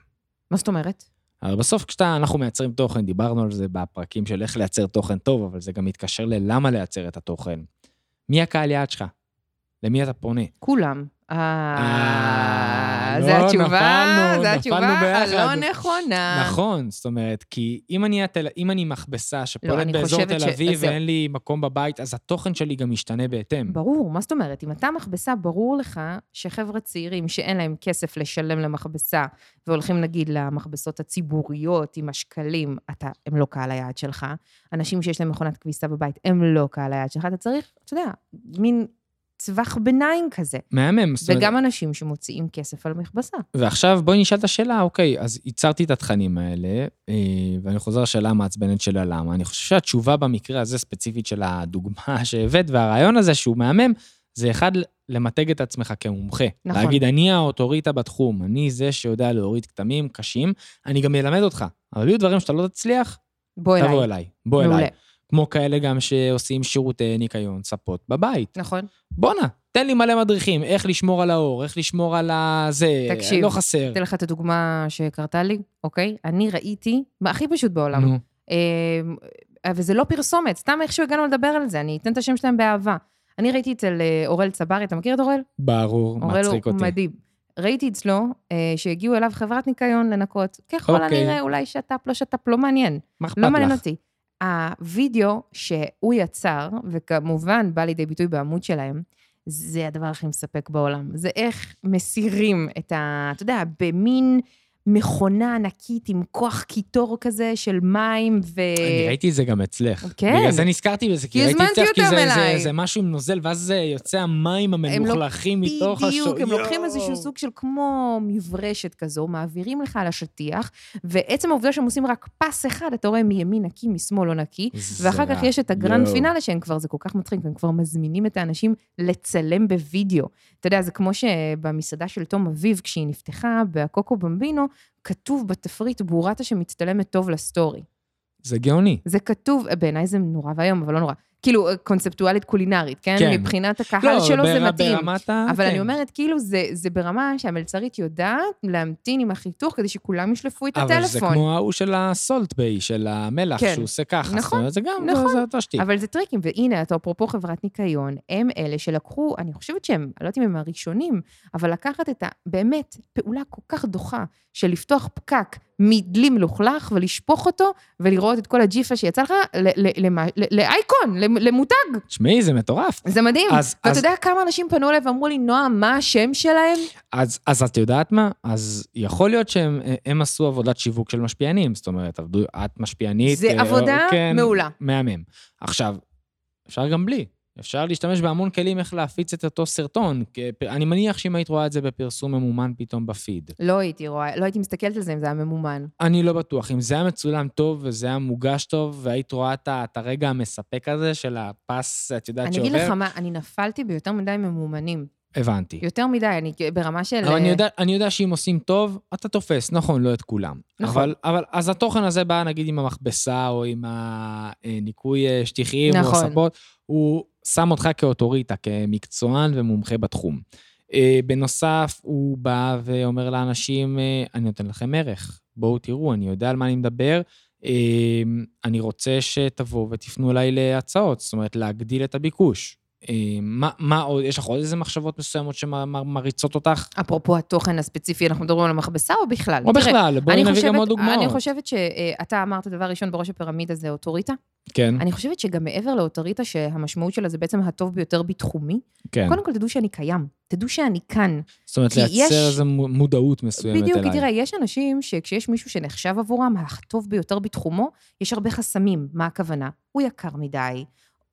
מה זאת אומרת? הרי בסוף כשאתה, אנחנו מייצרים תוכן, דיברנו על זה בפרקים של איך לייצר תוכן טוב, אבל זה גם מתקשר ללמה לייצר את התוכן. מי הקהל יעד שלך? למי אתה פונה? כולם. אה, לא, זה התשובה, נפלנו, זה נפלנו התשובה ביחד. הלא נכונה. נכון, זאת אומרת, כי אם אני, התל... אם אני מכבסה שפועלת לא, אני באזור חושבת תל ש- אביב אז זהו. ואין לי מקום בבית, אז התוכן שלי גם משתנה בהתאם. ברור, מה זאת אומרת? אם אתה מכבסה, ברור לך שחבר'ה צעירים שאין להם כסף לשלם למכבסה, והולכים נגיד למכבסות הציבוריות עם השקלים, אתה, הם לא קהל היעד שלך. אנשים שיש להם מכונת כביסה בבית, הם לא קהל היעד שלך. אתה צריך, אתה יודע, מין טווח ביניים כזה. מהמם. זאת אומרת, וגם אנשים שמוציאים כסף על מכבסה. ועכשיו בואי נשאל את השאלה, אוקיי, אז ייצרתי את התכנים האלה, אה, ואני חוזר לשאלה המעצבנת של הלמה. אני חושב שהתשובה במקרה הזה, ספציפית של הדוגמה שהבאת, והרעיון הזה שהוא מהמם, זה אחד, למתג את עצמך כמומחה. נכון. להגיד, אני האוטוריטה בתחום, אני זה שיודע להוריד כתמים קשים, אני גם אלמד אותך. אבל יהיו דברים שאתה לא תצליח, בוא אליי. תבוא אליי. בוא מעולה. אליי. כמו כאלה גם שעושים שירותי ניקיון, ספות בבית. נכון. בואנה, תן לי מלא מדריכים, איך לשמור על האור, איך לשמור על הזה, תקשיב, לא חסר. אתן לך את הדוגמה שקרתה לי, אוקיי? אני ראיתי, מה הכי פשוט בעולם, נו, אה, וזה לא פרסומת, סתם איכשהו הגענו לדבר על זה, אני אתן את השם שלהם באהבה. אני ראיתי אצל אה, אורל צברי, אתה מכיר את אורל? ברור, אורל מצחיק הוא אותי. מדהים. ראיתי אצלו אה, שהגיעו אליו חברת ניקיון לנקות, ככל אוקיי. הנראה, אולי שת"פ, לא שת"פ, לא מעניין. מה אכפת לא מעניין לך? אותי. הווידאו שהוא יצר, וכמובן בא לידי ביטוי בעמוד שלהם, זה הדבר הכי מספק בעולם. זה איך מסירים את ה... אתה יודע, במין מכונה ענקית עם כוח קיטור כזה של מים ו... אני ראיתי את זה גם אצלך. כן. בגלל זה נזכרתי בזה, כי ראיתי אצלך, כי זה- זה-. זה משהו עם נוזל, ואז זה יוצא המים לא- המלוכלכים מתוך השו... בדיוק, הם לוקחים. איזשהו סוג של כמו מברשת כזו, מעבירים לך על השטיח, ועצם העובדה שהם עושים רק פס אחד, אתה רואה מימין נקי, משמאל לא נקי, זה ואחר כך. יש את הגרנד. פינאלה, שהם כבר, זה כל כך מצחיק, הם כבר מזמינים את האנשים לצלם בווידאו. אתה יודע, זה כמו שבמסעדה של תום אביב, כשהיא נפתחה, בקוקו במבינו, כתוב בתפריט בורטה שמצטלמת טוב לסטורי. זה גאוני. זה כתוב, בעיניי זה נורא ואיום, אבל לא נורא. כאילו, קונספטואלית קולינרית, כן? כן. מבחינת הקהל שלו זה בר- מתאים. ברמת ה... אבל כן. אני אומרת, כאילו, זה, זה ברמה שהמלצרית יודעת להמתין עם החיתוך כדי שכולם ישלפו את אבל הטלפון. זה כמו ההוא של ה Salt Bae, של המלח, כן. שהוא עושה ככה. נכון, זה גם, נכון. זה- זה אותו שטיק. אבל זה טריקים, והנה, אתה אפרופו חברת ניקיון, הם אלה שלקחו, אני חושבת שהם, אני לא יודעת אם הם הראשונים, אבל לקחת את ה... באמת, פעולה כל כך דוחה של לפתוח פקק מדלי מלוכלך ולשפוך אותו, ולראות את כל הג'יפה שיצא לך לאייקון, למ- למותג. תשמעי, זה מטורף. זה מדהים. אז- ואתה אז- יודע כמה אנשים פנו אליי ואמרו לי, נועם, מה השם שלהם? אז, אז את יודעת מה? אז יכול להיות שהם הם עשו עבודת שיווק של משפיענים, זאת אומרת, עבדו, את משפיענית. זה אה, עבודה כן, מעולה. מהמם. עכשיו, אפשר גם בלי. אפשר להשתמש בהמון כלים איך להפיץ את אותו סרטון. אני מניח שאם היית רואה את זה בפרסום ממומן פתאום בפיד. לא הייתי רואה, לא הייתי מסתכלת על זה אם זה היה ממומן. אני לא בטוח. אם זה היה מצולם טוב וזה היה מוגש טוב, והיית רואה את את הרגע המספק הזה של הפס, את יודעת, אני שעובר, אגיד לך מה, אני נפלתי ביותר מדי ממומנים. הבנתי. יותר מדי, אני ברמה של... אבל אני אה, יודע, אני יודע שאם עושים טוב, אתה תופס, נכון, לא את כולם. נכון. אבל, אבל אז התוכן הזה בא, נגיד, עם המכבסה, או עם הניקוי אה, שטיחים, או נכון. הספות, הוא שם אותך כאוטוריטה, כמקצוען ומומחה בתחום. אה, בנוסף, הוא בא ואומר לאנשים, אה, אני נותן לכם ערך, בואו תראו, אני יודע על מה אני מדבר, אה, אני רוצה שתבואו ותפנו אליי להצעות, זאת אומרת, להגדיל את הביקוש. אה, מה, מה עוד, יש לך עוד איזה מחשבות מסוימות שמריצות אותך? אפרופו התוכן הספציפי, אנחנו מדברים על המכבסה או בכלל? או בכלל, בואי נביא חושבת- גם עוד דוגמאות. אני חושבת שאתה אמרת דבר ראשון בראש הפירמידה זה אוטוריטה. כן, אני חושבת שגם מעבר לאוטוריטה, שהמשמעות שלה זה בעצם הטוב ביותר בתחומי, כן. קודם כל תדעו שאני קיים. תדעו שאני כאן. זאת אומרת, לייצר יש- איזו מו- מודעות מסוימת בדיוק, אליי. כי תראה, יש אנשים שכשיש מישהו שנחשב עבורם הטוב ביותר בתחומו, יש הרבה חסמים. מה הכוונה? הוא יקר מדי,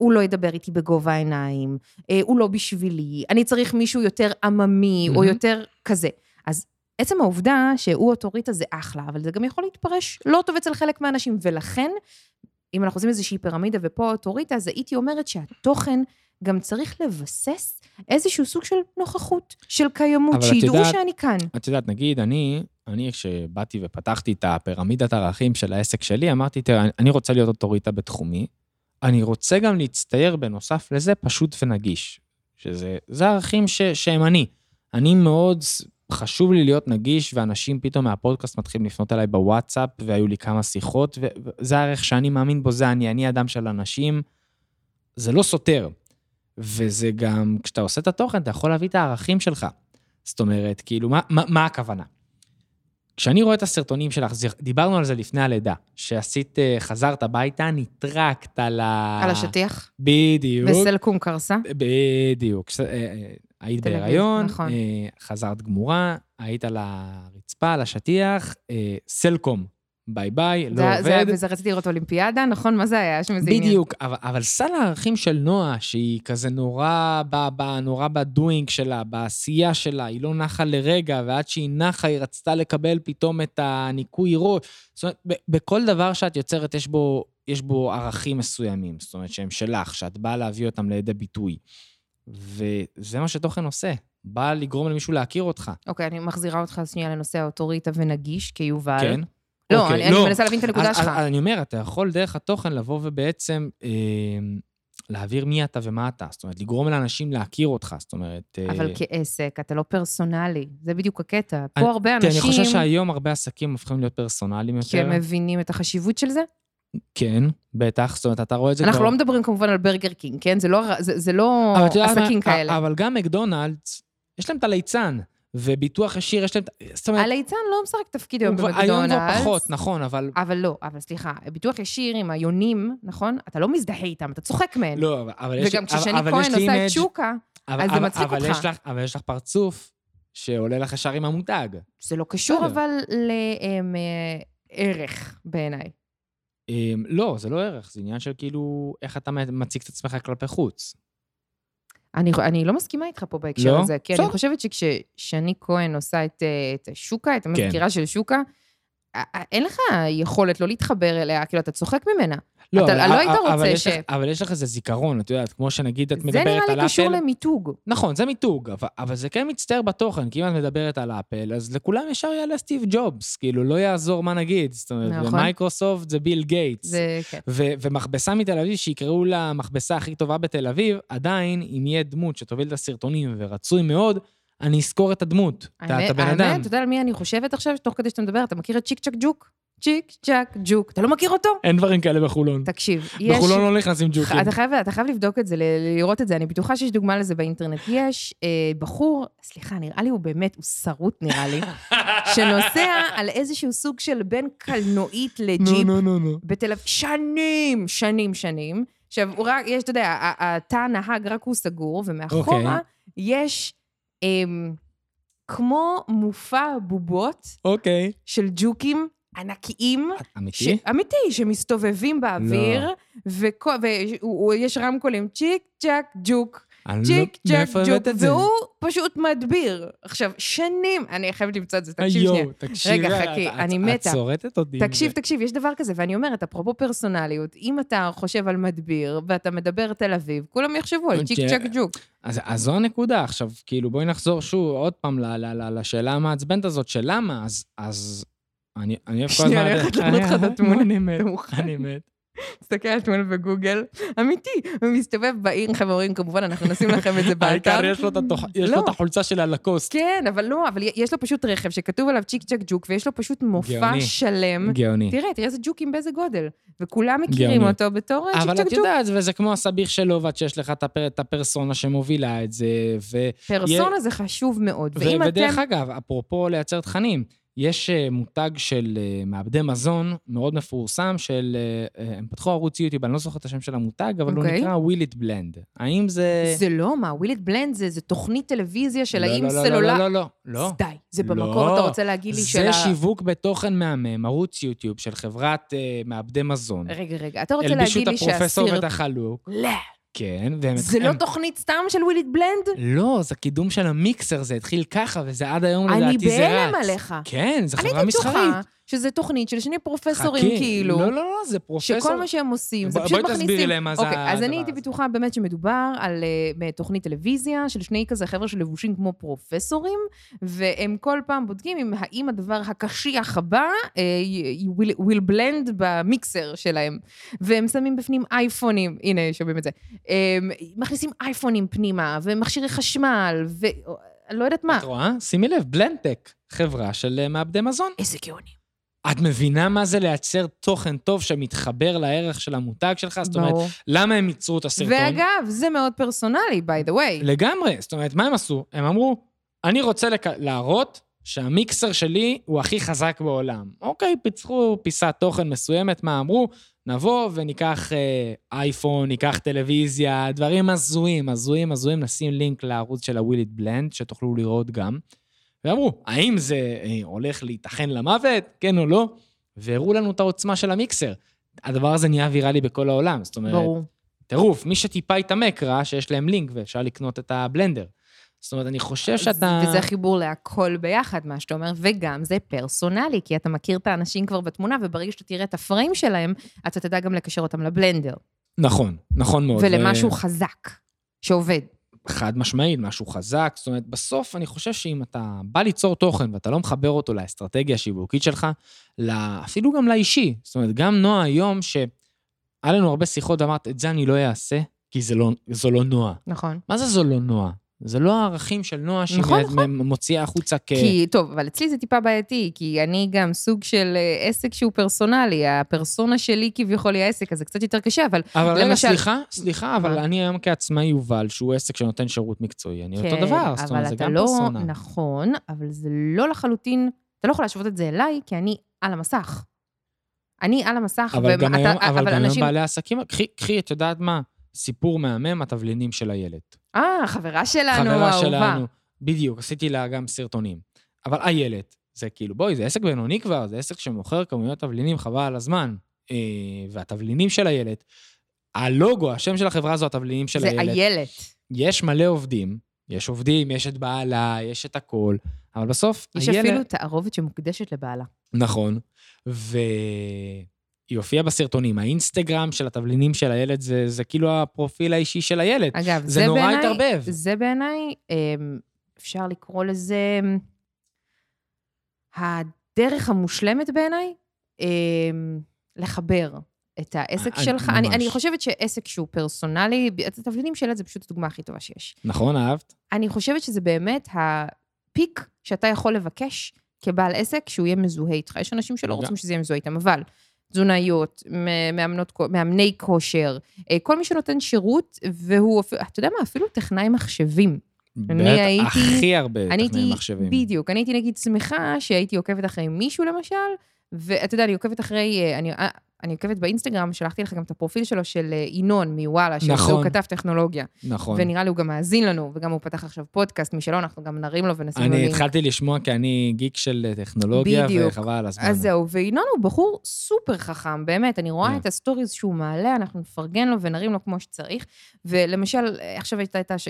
הוא לא ידבר איתי בגובה העיניים, אה, הוא לא בשבילי, אני צריך מישהו יותר עממי, או מהמם. יותר כזה. אז עצם העובדה שהוא אוטוריטה זה אחלה, אבל זה גם יכול להתפרש לא טוב אצל חלק מהאנשים, ולכן, אם אנחנו עושים איזושהי פירמידה ופה אוטוריטה, אז הייתי אומרת שהתוכן גם צריך לבסס איזשהו סוג של נוכחות, של קיימות, שידעו יודעת- שאני כאן. את יודעת, נגיד, אני, אני כשבאתי ופתחתי את הפירמידת הערכים של העסק שלי, אמרתי, תראה, אני רוצה להיות אוטוריטה בתחומי, אני רוצה גם להצטייר בנוסף לזה פשוט ונגיש. שזה זה ערכים ש, שהם אני. אני מאוד, חשוב לי להיות נגיש, ואנשים פתאום מהפודקאסט מתחילים לפנות אליי בוואטסאפ, והיו לי כמה שיחות, וזה הערך שאני מאמין בו, זה אני, אני אדם של אנשים. זה לא סותר. וזה גם, כשאתה עושה את התוכן, אתה יכול להביא את הערכים שלך. זאת אומרת, כאילו, מה, מה, מה הכוונה? כשאני רואה את הסרטונים שלך, דיברנו על זה לפני הלידה, שעשית, אה, חזרת הביתה, נטרקת על ה... על השטיח, בדיוק. וסלקום קרסה. בדיוק. אה, אה, היית בהיריון, נכון. חזרת גמורה, היית על הרצפה, על השטיח, סלקום, ביי ביי, לא זה- זה- עובד. וזה רציתי לראות אולימפיאדה, נכון? מה זה היה? יש שם. בדיוק, אבל, אבל סל הערכים של נועה, שהיא כזה נורא, ב, ב, נורא בדואינג שלה, בעשייה שלה, היא לא נחה לרגע, ועד שהיא נחה, היא רצתה לקבל פתאום את הניקוי ראש. זאת אומרת, ב, בכל דבר שאת יוצרת, יש בו, יש בו ערכים מסוימים, זאת אומרת, שהם שלך, שאת באה להביא אותם לידי ביטוי. וזה מה שתוכן עושה, בא לגרום למישהו להכיר אותך. אוקיי, אני מחזירה אותך שנייה לנושא האוטוריטה ונגיש, כיובל. כן? לא, אוקיי, אני אני מנסה להבין את הנקודה שלך. אני אומר, אתה יכול דרך התוכן לבוא ובעצם אה, להעביר מי אתה ומה אתה. זאת אומרת, לגרום לאנשים להכיר אותך. זאת אומרת... אה, אבל כעסק, אתה לא פרסונלי. זה בדיוק הקטע. אני- פה הרבה תראה, אני חושב אנשים, שהיום הרבה עסקים הופכים להיות פרסונליים כי יותר. הם מבינים את החשיבות של זה. כן, בטח. זאת אומרת, אתה רואה את זה אנחנו כבר... לא מדברים כמובן על ברגר קינג, כן? זה לא- זה זה לא יודעת מה? עסקים כאלה. אבל גם מקדונלדס, יש להם את הליצן, וביטוח ישיר, יש להם... את- זאת אומרת, הליצן לא משחק תפקיד היום כבר- היום במקדונלדס. כבר פחות, נכון, אבל... אבל לא, אבל סליחה, ביטוח ישיר עם היונים, נכון? אתה לא מזדהה איתם, אתה צוחק מהם. לא, אבל- יש... וגם כששני כהן עושה את שוקה, אז זה מצחיק אותך. אבל יש לך פרצוף שעולה לך ישר עם המותג. זה לא קשור. אבל לערך בעיניי. אמ, לא, זה לא ערך, זה עניין של כאילו, איך אתה מציג את עצמך כלפי חוץ. אני, אני לא מסכימה איתך פה בהקשר לא? הזה, כי בסדר. אני חושבת שכששני כהן עושה את, אה, את שוקה, את המזכירה של שוקה, אין לך יכולת לא להתחבר אליה, כאילו, אתה צוחק ממנה. אתה אבל- לא היית אבל רוצה יש ש- לך- אבל יש לך איזה זיכרון, את יודעת, כמו שנגיד את זה מדברת נראה על לי קשור אפל. למיתוג. נכון, זה מיתוג, אבל, אבל זה כן מצטייר בתוכן, כי אם את מדברת על אפל, אז לכולם ישר יעלה סטיב ג'ובס, כאילו, לא יעזור מה נגיד. זאת אומרת, נכון. במייקרוסופט זה ביל גייטס. זה, כן. ו- ומכבסה מתל אביב, שיקראו לה המכבסה הכי טובה בתל אביב, עדיין, אם יהיה דמות שתוביל את הסרטונים ורצוי מאוד, אני אזכור את הדמות, את הבן אדם. האמת, אתה יודע על מי אני חושבת עכשיו, תוך כדי שאתה מדבר, אתה מכיר את צ'יק צ'ק ג'וק? צ'יק צ'ק ג'וק. אתה לא מכיר אותו? אין דברים כאלה בחולון. תקשיב, יש... בחולון לא נכנסים ג'וקים. אתה חייב, אתה חייב לבדוק את זה, לראות את זה. אני בטוחה שיש דוגמה לזה באינטרנט. יש אה, בחור, סליחה, נראה לי הוא באמת, הוא שרוט נראה לי, שנוסע על איזשהו סוג של בין קלנועית לג'יפ נו, נו, נו. בתל אביב, שנים, שנים, שנים. עכשיו, רק, יש, אתה יודע, התא הנהג רק הוא סגור, ומאחורה אוקיי. יש כמו מופע בובות אוקיי. של ג'וקים ענקיים. ש... אמיתי? אמיתי, שמסתובבים באוויר, ויש רמקולים צ'יק צ'אק ג'וק, לא- צ'יק צ'אק מאיפה ג'וק, את? והוא פשוט מדביר. עכשיו, שנים, אני חייבת למצוא את זה, תקשיב שנייה. יואו, תקשיבי. רגע, את- חכי, את- אני את מתה. צורטת אותי. תקשיב. תקשיב, יש דבר כזה, ואני אומרת, אפרופו פרסונליות, אם אתה חושב על מדביר ואתה מדבר תל אביב, כולם יחשבו על צ'יק ש- צ'אק ג'וק. אז, אז זו הנקודה. עכשיו, כאילו, בואי נחזור שוב עוד פעם ל- ל- ל- לשאלה המעצבנת הזאת של למה, אז... אז אני אני אוהב כל הזמן... שנייה, אני הולכת להראות לך את התמונה. אני מת? אני מת. תסתכל על תמונה בגוגל, אמיתי, הוא מסתובב בעיר, חבר'ה אומרים, כמובן, אנחנו נשים לכם את זה באתר. העיקר יש לו את התוח- יש לו לא. את החולצה של הלקוסט. כן, אבל לא, אבל יש לו פשוט רכב שכתוב עליו צ'יק צ'ק ג'וק, ויש לו פשוט מופע. שלם. גאוני. תראה, תראה איזה ג'וקים באיזה גודל. וכולם מכירים. אותו בתור צ'יק אבל צ'ק את ג'וק. יודעת, וזה כמו הסביח שלו, ואת שיש לך את הפר- את הפרסונה שמובילה את זה, ו... פרסונה זה חשוב מאוד. ודרך. אגב, אפרופו לייצר תכנים, יש אה, מותג של אה, מעבדי מזון מאוד מפורסם, של... אה, הם פתחו ערוץ יוטיוב, אני לא זוכר את השם של המותג, אבל הוא אוקיי. נקרא Will It Blend. האם זה... זה לא, מה, Will It Blend זה זה תוכנית טלוויזיה של לא, האם לא, לא, סלולר... לא, לא, לא, לא. די, זה לא. במקור, אתה רוצה להגיד לי של זה ה... שיווק בתוכן מהמם, ערוץ יוטיוב של חברת אה, מעבדי מזון. רגע, רגע, אתה רוצה הלבישו את להגיד לי הפרופסור שהסרט... ואת החלוק. לא, כן, והם... זה לא הם- תוכנית סתם של Will It Blend? לא, זה קידום של המיקסר, זה התחיל ככה, וזה עד היום אני לדעתי זה רץ. בהלם עליך. כן, זו אני חברה הייתי מסחרית. בטוחה שזה תוכנית של שני פרופסורים, חכי, כאילו. לא, לא, לא, זה פרופסור. שכל מה שהם עושים, זה פשוט בואי מכניסים... תסבירי להם מה זה אוקיי, אז אני הדבר הייתי הזה. בטוחה באמת שמדובר על אה, תוכנית טלוויזיה של שני כזה חבר'ה שלבושים כמו פרופסורים, והם כל פעם בודקים אם האם הדבר הקשיח הבא י- will, will blend במיקסר שלהם. והם שמים בפנים אייפונים, הנה, שומעים את זה. הם מכניסים אייפונים פנימה, ומכשירי חשמל, ואני לא יודעת מה. את רואה? שימי לב, בלנדטק, חברה של אה, מעבדי מזון. איזה גאונים. את מבינה מה זה לייצר תוכן טוב שמתחבר לערך של המותג שלך? זאת אומרת, ברור. למה הם ייצרו את הסרטון? ואגב, זה מאוד פרסונלי, by the way. לגמרי. זאת אומרת, מה הם עשו? הם אמרו, אני רוצה לק... להראות שהמיקסר שלי הוא הכי חזק בעולם. אוקיי, פיצחו פיסת תוכן מסוימת, מה אמרו? נבוא וניקח אה, אייפון, ניקח טלוויזיה, דברים הזויים, הזויים, הזויים, נשים לינק לערוץ של הוויליד בלנד, שתוכלו לראות גם. ואמרו, האם זה אה, הולך להיתכן למוות, כן או לא? והראו לנו את העוצמה של המיקסר. הדבר הזה נהיה ויראלי בכל העולם, זאת אומרת, ברור. טירוף, מי שטיפה התעמק ראה שיש להם לינק ואפשר לקנות את הבלנדר. זאת אומרת, אני חושב שאתה... וזה חיבור להכל ביחד, מה שאתה אומר, וגם זה פרסונלי, כי אתה מכיר את האנשים כבר בתמונה, וברגע שאתה תראה את הפריים שלהם, אתה תדע גם לקשר אותם לבלנדר. נכון, נכון מאוד. ולמשהו ו- חזק, שעובד. חד משמעית, משהו חזק. זאת אומרת, בסוף אני חושב שאם אתה בא ליצור תוכן ואתה לא מחבר אותו לאסטרטגיה השיווקית שלך, לה- אפילו גם לאישי. זאת אומרת, גם נועה היום, שהיה לנו הרבה שיחות ואמרת, את זה אני לא אעשה, כי זה לא, זו לא נועה. נכון. מה זה זו לא נועה? זה לא הערכים של נועה שהיא נכון, מ- נכון. מוציאה החוצה כ... כי, טוב, אבל אצלי זה טיפה בעייתי, כי אני גם סוג של אה, עסק שהוא פרסונלי, הפרסונה שלי כביכול היא העסק, אז זה קצת יותר קשה, אבל אבל רגע, למשל- סליחה, סליחה, אבל? אני היום כעצמאי יובל, שהוא עסק שנותן שירות מקצועי, אני אותו דבר, זאת אומרת, כן, אבל זה גם לא, פרסונה. נכון, אבל זה לא לחלוטין, אתה לא יכול להשוות את זה אליי, כי אני על המסך. אני על המסך, אבל גם היום, אבל גם היום אנשים... בעלי עסקים, קחי, קחי, את יודעת מה? סיפור מהמם, התבלינים של הילד. אה, חברה שלנו, חברה האהובה. שלנו, בדיוק, עשיתי לה גם סרטונים. אבל איילת, זה כאילו, בואי, זה עסק בינוני כבר, זה עסק שמוכר כמויות תבלינים, חבל על הזמן. אה, והתבלינים של איילת, הלוגו, השם של החברה זו התבלינים של זה איילת. איילת. יש מלא עובדים, יש עובדים, יש את בעלה, יש את הכל, אבל בסוף, יש הילד... אפילו תערובת שמוקדשת לבעלה. נכון. והיא הופיעה בסרטונים. האינסטגרם של התבלינים של הילד זה, זה כאילו הפרופיל האישי של הילד. אגב, זה זה נורא בעיניי- התערבב. זה בעיניי, אמ, אפשר לקרוא לזה אמ, הדרך המושלמת בעיניי, אמ, לחבר את העסק אני- שלך. אני, ממש. אני חושבת שעסק שהוא פרסונלי, התבלינים של ילד זה פשוט הדוגמה הכי טובה שיש. נכון, אהבת? אני חושבת שזה באמת הפיק שאתה יכול לבקש כבעל עסק, שהוא יהיה מזוהה איתך. יש אנשים שלא רוצים שזה יהיה מזוהה איתם, אבל תזונאיות, מאמנות, מאמני כושר, אה, כל מי שנותן שירות, והוא, אתה יודע מה, אפילו טכנאי מחשבים. אני הייתי- הכי הרבה אני טכנאי הייתי, מחשבים. בדיוק, אני הייתי נגיד שמחה שהייתי עוקבת אחרי מישהו למשל, ואתה יודע, אני עוקבת אחרי, אה, אני, אה, אני עוקבת באינסטגרם, שלחתי לך גם את הפרופיל שלו של אה, ינון מוואלה, שהוא נכון. כתב טכנולוגיה. נכון. ונראה לי הוא גם מאזין לנו, וגם הוא פתח עכשיו פודקאסט, מי שלא, אנחנו גם נרים לו ונשים לו אני לינק. התחלתי לשמוע כי אני גיק של טכנולוגיה, בדיוק. וחבל על הזמן. אז זהו, וינון הוא בחור סופר חכם, באמת, אני רואה כן. את הסטוריז שהוא מעלה, אנחנו נפרגן לו ונרים לו כמו שצריך. ולמשל, עכשיו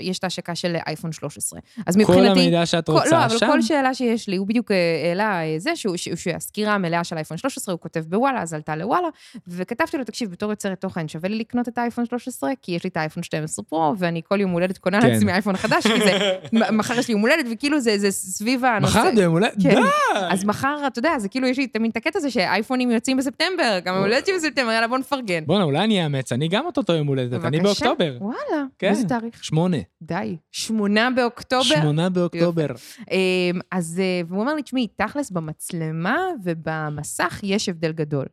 יש את ההשקה של אייפון 13. אז כל מבחינתי... המידע שאת כל- רוצה לא, אבל שם, כל שאלה שיש לי, הוא בדיוק אה, העלה אה, זה, שהוא- שהוא- שהסקירה המלאה של אייפון 13, הוא כותב בוואלה, אז עלתה לוואלה, וכתבתי לו, תקשיב, בתור יוצרת תוכן, שווה לי לקנות את האייפון 13, כי יש לי את האייפון 12 פרו, ואני כל יום הולדת קונה כן. לעצמי אייפון חדש, כי זה, מחר יש לי יום הולדת, וכאילו זה זה סביב הנושא. מחר זה אולי... כן. די! אז מחר, אתה יודע, זה כאילו, יש לי תמיד את הקטע הזה שאייפונים יוצאים בספטמבר, גם הולדת שלי בספטמבר, יאללה, בוא נפרגן. בואנה, אולי אני אאמץ, אני גם אותו יום הולדת, אני. באוקטובר. וואלה, כן. איזה תאריך? שמונה. די. שמונה באוקטובר? שמונה באוקטובר. אמ, אז, אה, והוא אומר לי, תשמעי, תכלס במצלמה ובמסך יש הבדל גדול.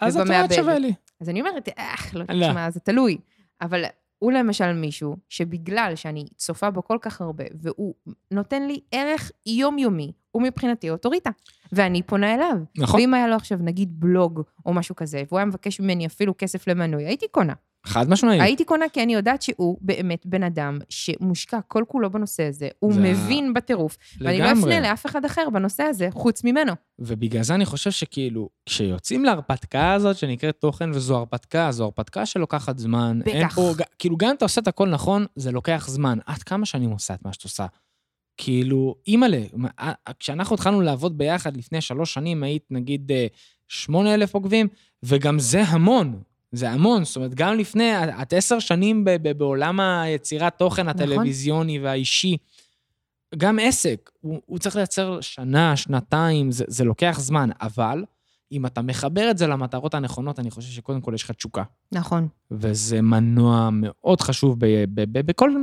אז את ובמעבד. שווה לי. אז אני אומרת, איך, לא, לא. תשמע, זה תלוי. אבל הוא למשל מישהו שבגלל שאני צופה בו כל כך הרבה, והוא נותן לי ערך יומיומי, הוא מבחינתי אוטוריטה. ואני פונה אליו. נכון, ואם היה לו עכשיו נגיד בלוג או משהו כזה, והוא היה מבקש ממני אפילו כסף למנוי, הייתי קונה. חד משמעית. הייתי קונה כי אני יודעת שהוא באמת בן אדם שמושקע כל כולו בנושא הזה, הוא זה מבין בטירוף, ואני לא לגמרי. אפנה לאף אחד אחר בנושא הזה, חוץ ממנו. ובגלל זה אני חושב שכאילו, כשיוצאים להרפתקה הזאת שנקראת תוכן, וזו הרפתקה, זו הרפתקה שלוקחת זמן. אין בטח. פה, כאילו, גם אם אתה עושה את הכל נכון, זה לוקח זמן. עד כמה שנים עושה את מה שאת עושה? כאילו, אימא'לה, מה- א- כשאנחנו התחלנו לעבוד ביחד לפני שלוש שנים, היית נגיד אה, שמונה אלף עוקבים, וגם זה המון. זה המון, זאת אומרת, גם לפני, את עשר שנים ב- ב- בעולם היצירת תוכן נכון. הטלוויזיוני והאישי, גם עסק, הוא, הוא צריך לייצר שנה, שנתיים, זה, זה לוקח זמן, אבל אם אתה מחבר את זה למטרות הנכונות, אני חושב שקודם כל יש לך תשוקה. נכון. וזה מנוע מאוד חשוב ב, ב, ב, בכל,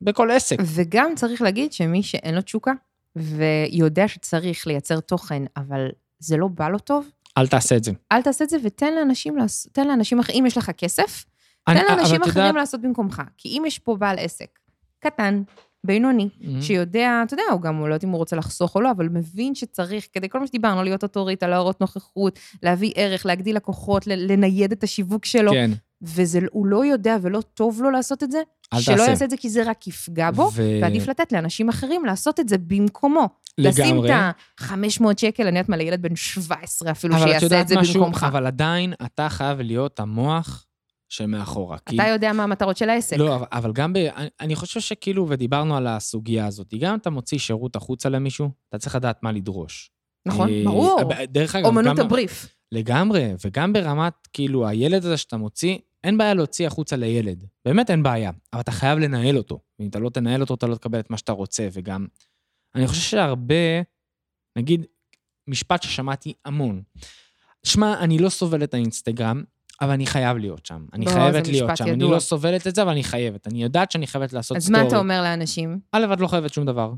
בכל עסק. וגם צריך להגיד שמי שאין לו תשוקה, ויודע שצריך לייצר תוכן, אבל זה לא בא לו טוב, אל תעשה את זה. אל תעשה את זה ותן לאנשים. תן לאנשים אחרים, אם יש לך כסף, אני- תן לאנשים אחרים יודעת- לעשות במקומך. כי אם יש פה בעל עסק קטן, בינוני, Mhm. שיודע, אתה יודע, הוא גם, הוא לא יודעת אם הוא רוצה לחסוך או לא, אבל מבין שצריך, כדי כל מה שדיברנו, להיות אוטוריטה, להראות נוכחות, להביא ערך, להגדיל לקוחות, לנייד את השיווק שלו, כן. והוא לא יודע ולא טוב לו לעשות את זה, אל שלא תעשה. יעשה את זה כי זה רק יפגע בו, ו- ועדיף לתת לאנשים אחרים לעשות את זה במקומו. לשים לגמרי. את ה-500 שקל, אני יודעת מה, לילד בן 17 אפילו, את שיעשה יודעת את זה משהו? במקומך. אבל עדיין אתה חייב להיות המוח שמאחורה. כי- אתה יודע מה המטרות של העסק. לא, אבל- אבל גם ב... אני- אני חושב שכאילו, ודיברנו על הסוגיה הזאת, גם אם אתה מוציא שירות החוצה למישהו, אתה צריך לדעת מה לדרוש. נכון, אה, ברור. דרך אגב, אומנות גם- הבריף. לגמרי, וגם ברמת, כאילו, הילד הזה שאתה מוציא, אין בעיה להוציא החוצה לילד. באמת אין בעיה, אבל אתה חייב לנהל אותו. ואם אתה לא תנהל אותו, אתה לא תקבל את מה שאתה רוצה, וגם... אני חושב שהרבה, נגיד, משפט ששמעתי המון. שמע, אני לא סובל את האינסטגרם, אבל אני חייב להיות שם. אני לא, זה חייבת להיות שם. אני ידוע. לא סובלת את זה, אבל אני חייבת. אני יודעת שאני חייבת לעשות אז סטורי. מה אתה אומר לאנשים? א', את לא חייבת שום דבר.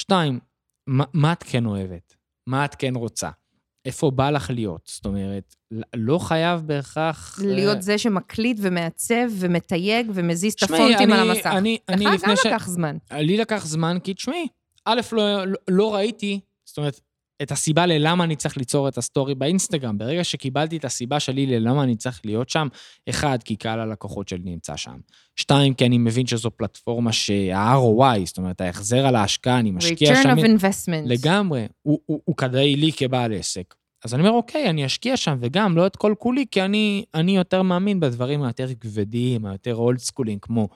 שתיים, מה, מה את כן אוהבת? מה את כן רוצה? איפה בא לך להיות? זאת אומרת, לא חייב בהכרח... אה, להיות זה שמקליט ומעצב ומתייג ומזיז את הפונטים אני- על המסך. אני, אני לך לפני גם ש... לקח זמן. לי לקח זמן, כי תשמעי, א', לא, לא, לא ראיתי, זאת אומרת, את הסיבה ללמה אני צריך ליצור את הסטורי באינסטגרם. ברגע שקיבלתי את הסיבה שלי ללמה אני צריך להיות שם, אחד, כי קהל הלקוחות שלי נמצא שם. שתיים, כי אני מבין שזו פלטפורמה שה-ROI, זאת אומרת, ההחזר על ההשקעה, אני משקיע return שם... of investment. לגמרי, הוא, הוא, הוא כדאי לי כבעל עסק. אז אני אומר, אוקיי, אני אשקיע שם, וגם לא את כל כולי, כי אני, אני יותר מאמין בדברים היותר כבדים, היותר אולד סקולים, כמו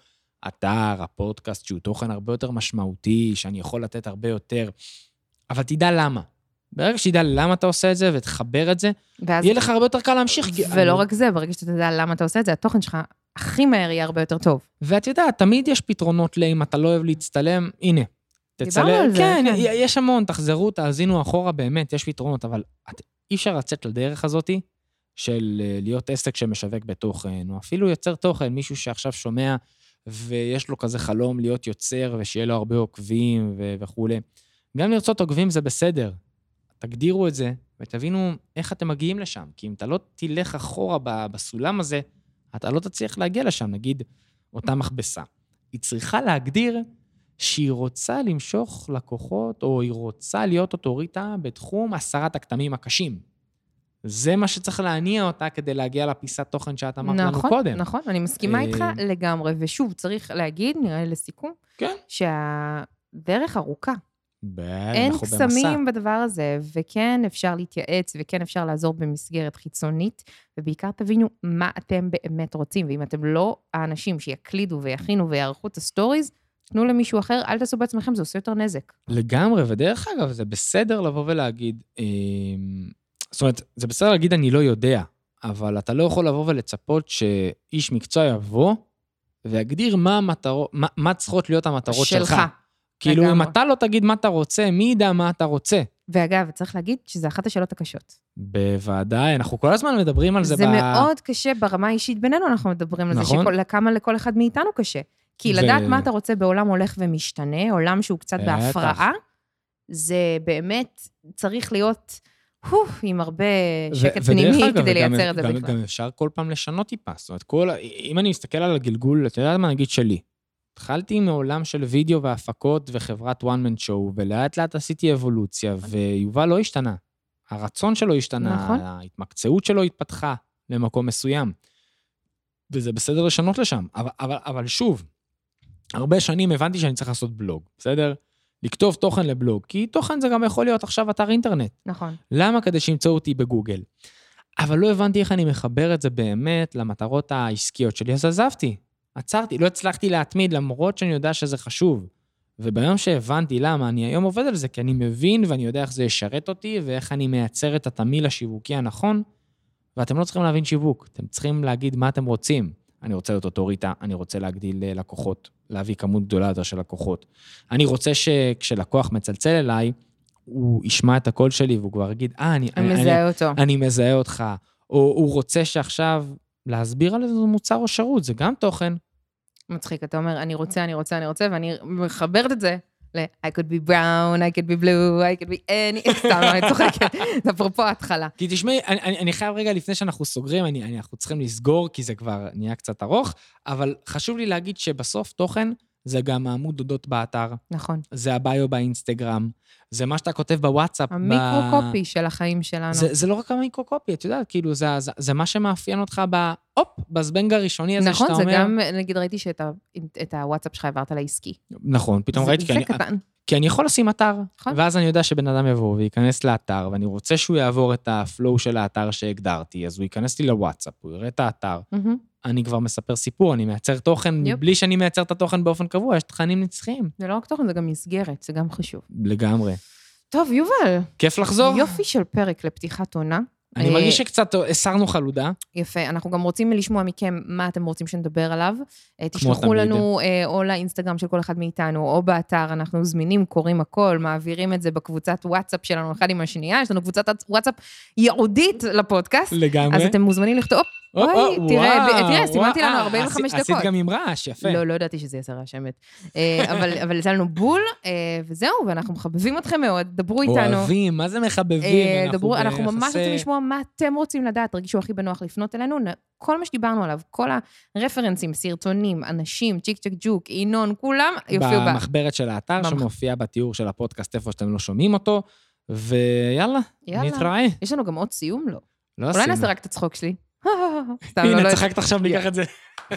אתר, הפודקאסט, שהוא תוכן הרבה יותר משמעותי, שאני יכול לתת הרבה יותר. אבל תדע למה. ברגע שתדע למה אתה עושה את זה ותחבר את זה, ואז- יהיה לך הרבה יותר קל להמשיך. ולא רק זה, ברגע שאתה תדע למה אתה עושה את זה, התוכן שלך הכי מהר יהיה הרבה יותר טוב. ואת יודעת, תמיד יש פתרונות לאם אתה לא אוהב להצטלם, הנה. תצלם, על זה, כן, כן. יש המון, תחזרו, תאזינו אחורה, באמת, יש פתרונות, אבל את, אי אפשר לצאת לדרך הזאתי של אה, להיות עסק שמשווק בתוכן, או אפילו יוצר תוכן, מישהו שעכשיו שומע ויש לו כזה חלום להיות יוצר ושיהיה לו הרבה עוקבים ו- וכולי. גם לרצות עוקבים זה בסדר. תגדירו את זה ותבינו איך אתם מגיעים לשם, כי אם אתה לא תלך אחורה בסולם הזה, אתה לא תצליח להגיע לשם. נגיד, אותה מכבסה. היא צריכה להגדיר שהיא רוצה למשוך לקוחות, או היא רוצה להיות אוטוריטה בתחום הסרת הכתמים הקשים. זה מה שצריך להניע אותה כדי להגיע לפיסת תוכן שאת אמרת לנו נכון, קודם. נכון, אני מסכימה אה, איתך לגמרי. ושוב, צריך להגיד, נראה לי לסיכום, כן. שהדרך ארוכה. ב- אין. קסמים בדבר הזה, וכן אפשר להתייעץ, וכן אפשר לעזור במסגרת חיצונית, ובעיקר תבינו מה אתם באמת רוצים, ואם אתם לא האנשים שיקליטו ויכינו ויערכו את הסטוריז, תנו למישהו אחר, אל תעשו בעצמכם, זה עושה יותר נזק. לגמרי, ודרך אגב, זה בסדר לבוא ולהגיד, אה, זאת אומרת, זה בסדר להגיד אני לא יודע, אבל אתה לא יכול לבוא ולצפות שאיש מקצוע יבוא ויגדיר מה המטרות, מה, מה צריכות להיות המטרות שלך. שלך. כאילו, אם. אתה לא תגיד מה אתה רוצה, מי ידע מה אתה רוצה? ואגב, צריך להגיד שזו אחת השאלות הקשות. בוודאי, אנחנו כל הזמן מדברים על זה. זה ב... מאוד קשה ברמה האישית בינינו, אנחנו מדברים על נכון. זה, שכמה לכל אחד מאיתנו קשה. כי ו- לדעת מה אתה רוצה בעולם הולך ומשתנה, עולם שהוא קצת. בהפרעה, זה באמת צריך להיות, עם הרבה שקט ודרך פנימי כדי לייצר את זה גם, בכלל. גם אפשר כל פעם לשנות טיפה. זאת אומרת, כל, אם אני מסתכל על הגלגול, אתה יודע מה נגיד שלי. התחלתי מעולם של וידאו והפקות וחברת one man show, ולאט לאט עשיתי אבולוציה, ויובל לא השתנה. הרצון שלו השתנה, נכון. ההתמקצעות שלו התפתחה למקום מסוים. וזה בסדר לשנות לשם. אבל, אבל, אבל שוב, הרבה שנים הבנתי שאני צריך לעשות בלוג, בסדר? לכתוב תוכן לבלוג, כי תוכן זה גם יכול להיות עכשיו אתר אינטרנט. נכון. למה? כדי שימצאו אותי בגוגל. אבל לא הבנתי איך אני מחבר את זה באמת למטרות העסקיות שלי, אז עזבתי. עצרתי, לא הצלחתי להתמיד, למרות שאני יודע שזה חשוב. וביום שהבנתי למה, אני היום עובד על זה, כי אני מבין ואני יודע איך זה ישרת אותי, ואיך אני מייצר את התמהיל השיווקי הנכון, ואתם לא צריכים להבין שיווק, אתם צריכים להגיד מה אתם רוצים. אני רוצה להיות אוטוריטה, אני רוצה להגדיל אה, לקוחות, להביא כמות גדולה יותר של לקוחות. אני רוצה שכשלקוח מצלצל אליי, הוא ישמע את הקול שלי והוא כבר יגיד, אה, אני, אני אני, מזהה אותו. אני מזהה אותך. או הוא רוצה שעכשיו להסביר על איזה מוצר או שירות, זה גם תוכן. מצחיק, אתה אומר, אני רוצה, אני רוצה, אני רוצה, ואני מחברת את זה ל- I could be brown, I could be blue, I could be any, סתם, אני צוחקת, זה אפרופו ההתחלה. כי תשמעי, אני, אני, חייב רגע, לפני שאנחנו סוגרים, אני, אנחנו צריכים לסגור, כי זה כבר נהיה קצת ארוך, אבל חשוב לי להגיד שבסוף תוכן זה גם העמוד אודות באתר, נכון. זה הביו באינסטגרם, זה מה שאתה כותב בוואטסאפ. ב- המיקרו-קופי של החיים שלנו. זה, זה לא רק המיקרו-קופי, את יודעת, כאילו, זה, זה, זה מה שמאפיין אותך ב... הופ, בזבנג הראשוני הזה נכון, שאתה זה אומר... גם, נגיד, ראיתי שאת ה- את הוואטסאפ שלך העברת לעסקי. נכון, פתאום זה- ראיתי, כי זה אני, קטן. כי אני יכול לשים אתר, נכון. ואז אני יודע שבן אדם יבוא וייכנס לאתר, ואני רוצה שהוא יעבור את ה flow של האתר שהגדרתי, אז הוא ייכנס לי לוואטסאפ, הוא יראה את האתר, מהמם. אני כבר מספר סיפור, אני מייצר תוכן, יופ. מבלי שאני מייצר את התוכן באופן קבוע, יש תכנים נצחיים. זה לא רק תוכן, זה גם מסגרת, זה גם חשוב. לגמרי. טוב, יובל, כיף לחזור? יופי של פרק לפתיחת עונה. אני אה, מרגיש שקצת הסרנו חלודה. יפה, אנחנו גם רוצים לשמוע מכם מה אתם רוצים שנדבר עליו. אה, תשלחו. לנו אה, או לאינסטגרם של כל אחד מאיתנו, או באתר, אנחנו זמינים, קוראים הכל, מעבירים את זה בקבוצת וואטסאפ שלנו אחד עם השנייה, יש לנו קבוצת וואטסאפ ייעודית לפודקאסט. לגמרי. אז אתם מוזמנים לכתוב, או, אוי, או, תראה, סימנתי לנו וואו, 45 עשית- דקות. עשית גם עם רעש, יפה. לא, לא ידעתי שזה יעשה רעש אמת. אה, אבל יצא לנו בול, אה, וזהו, ואנחנו מחבבים אתכם מאוד, דברו איתנו. אוהבים, מה זה מחבבים? אה, אנחנו ממש רוצים לשמוע מה אתם רוצים לדעת, תרגישו הכי בנוח לפנות אלינו. כל מה שדיברנו עליו, כל הרפרנסים, סרטונים, אנשים, צ'יק צ'ק ג'וק, ינון, כולם יופיעו ב... במחברת של האתר, במח- שמופיע בתיאור של הפודקאסט איפה שאתם לא שומעים אותו, ויאללה, יאללה. נתראה. יש לנו גם עוד סיום? לא. לא אולי. נעשה רק את הצחוק שלי. סתם, לא, הנה, לא... צחקת עכשיו, ניקח את זה.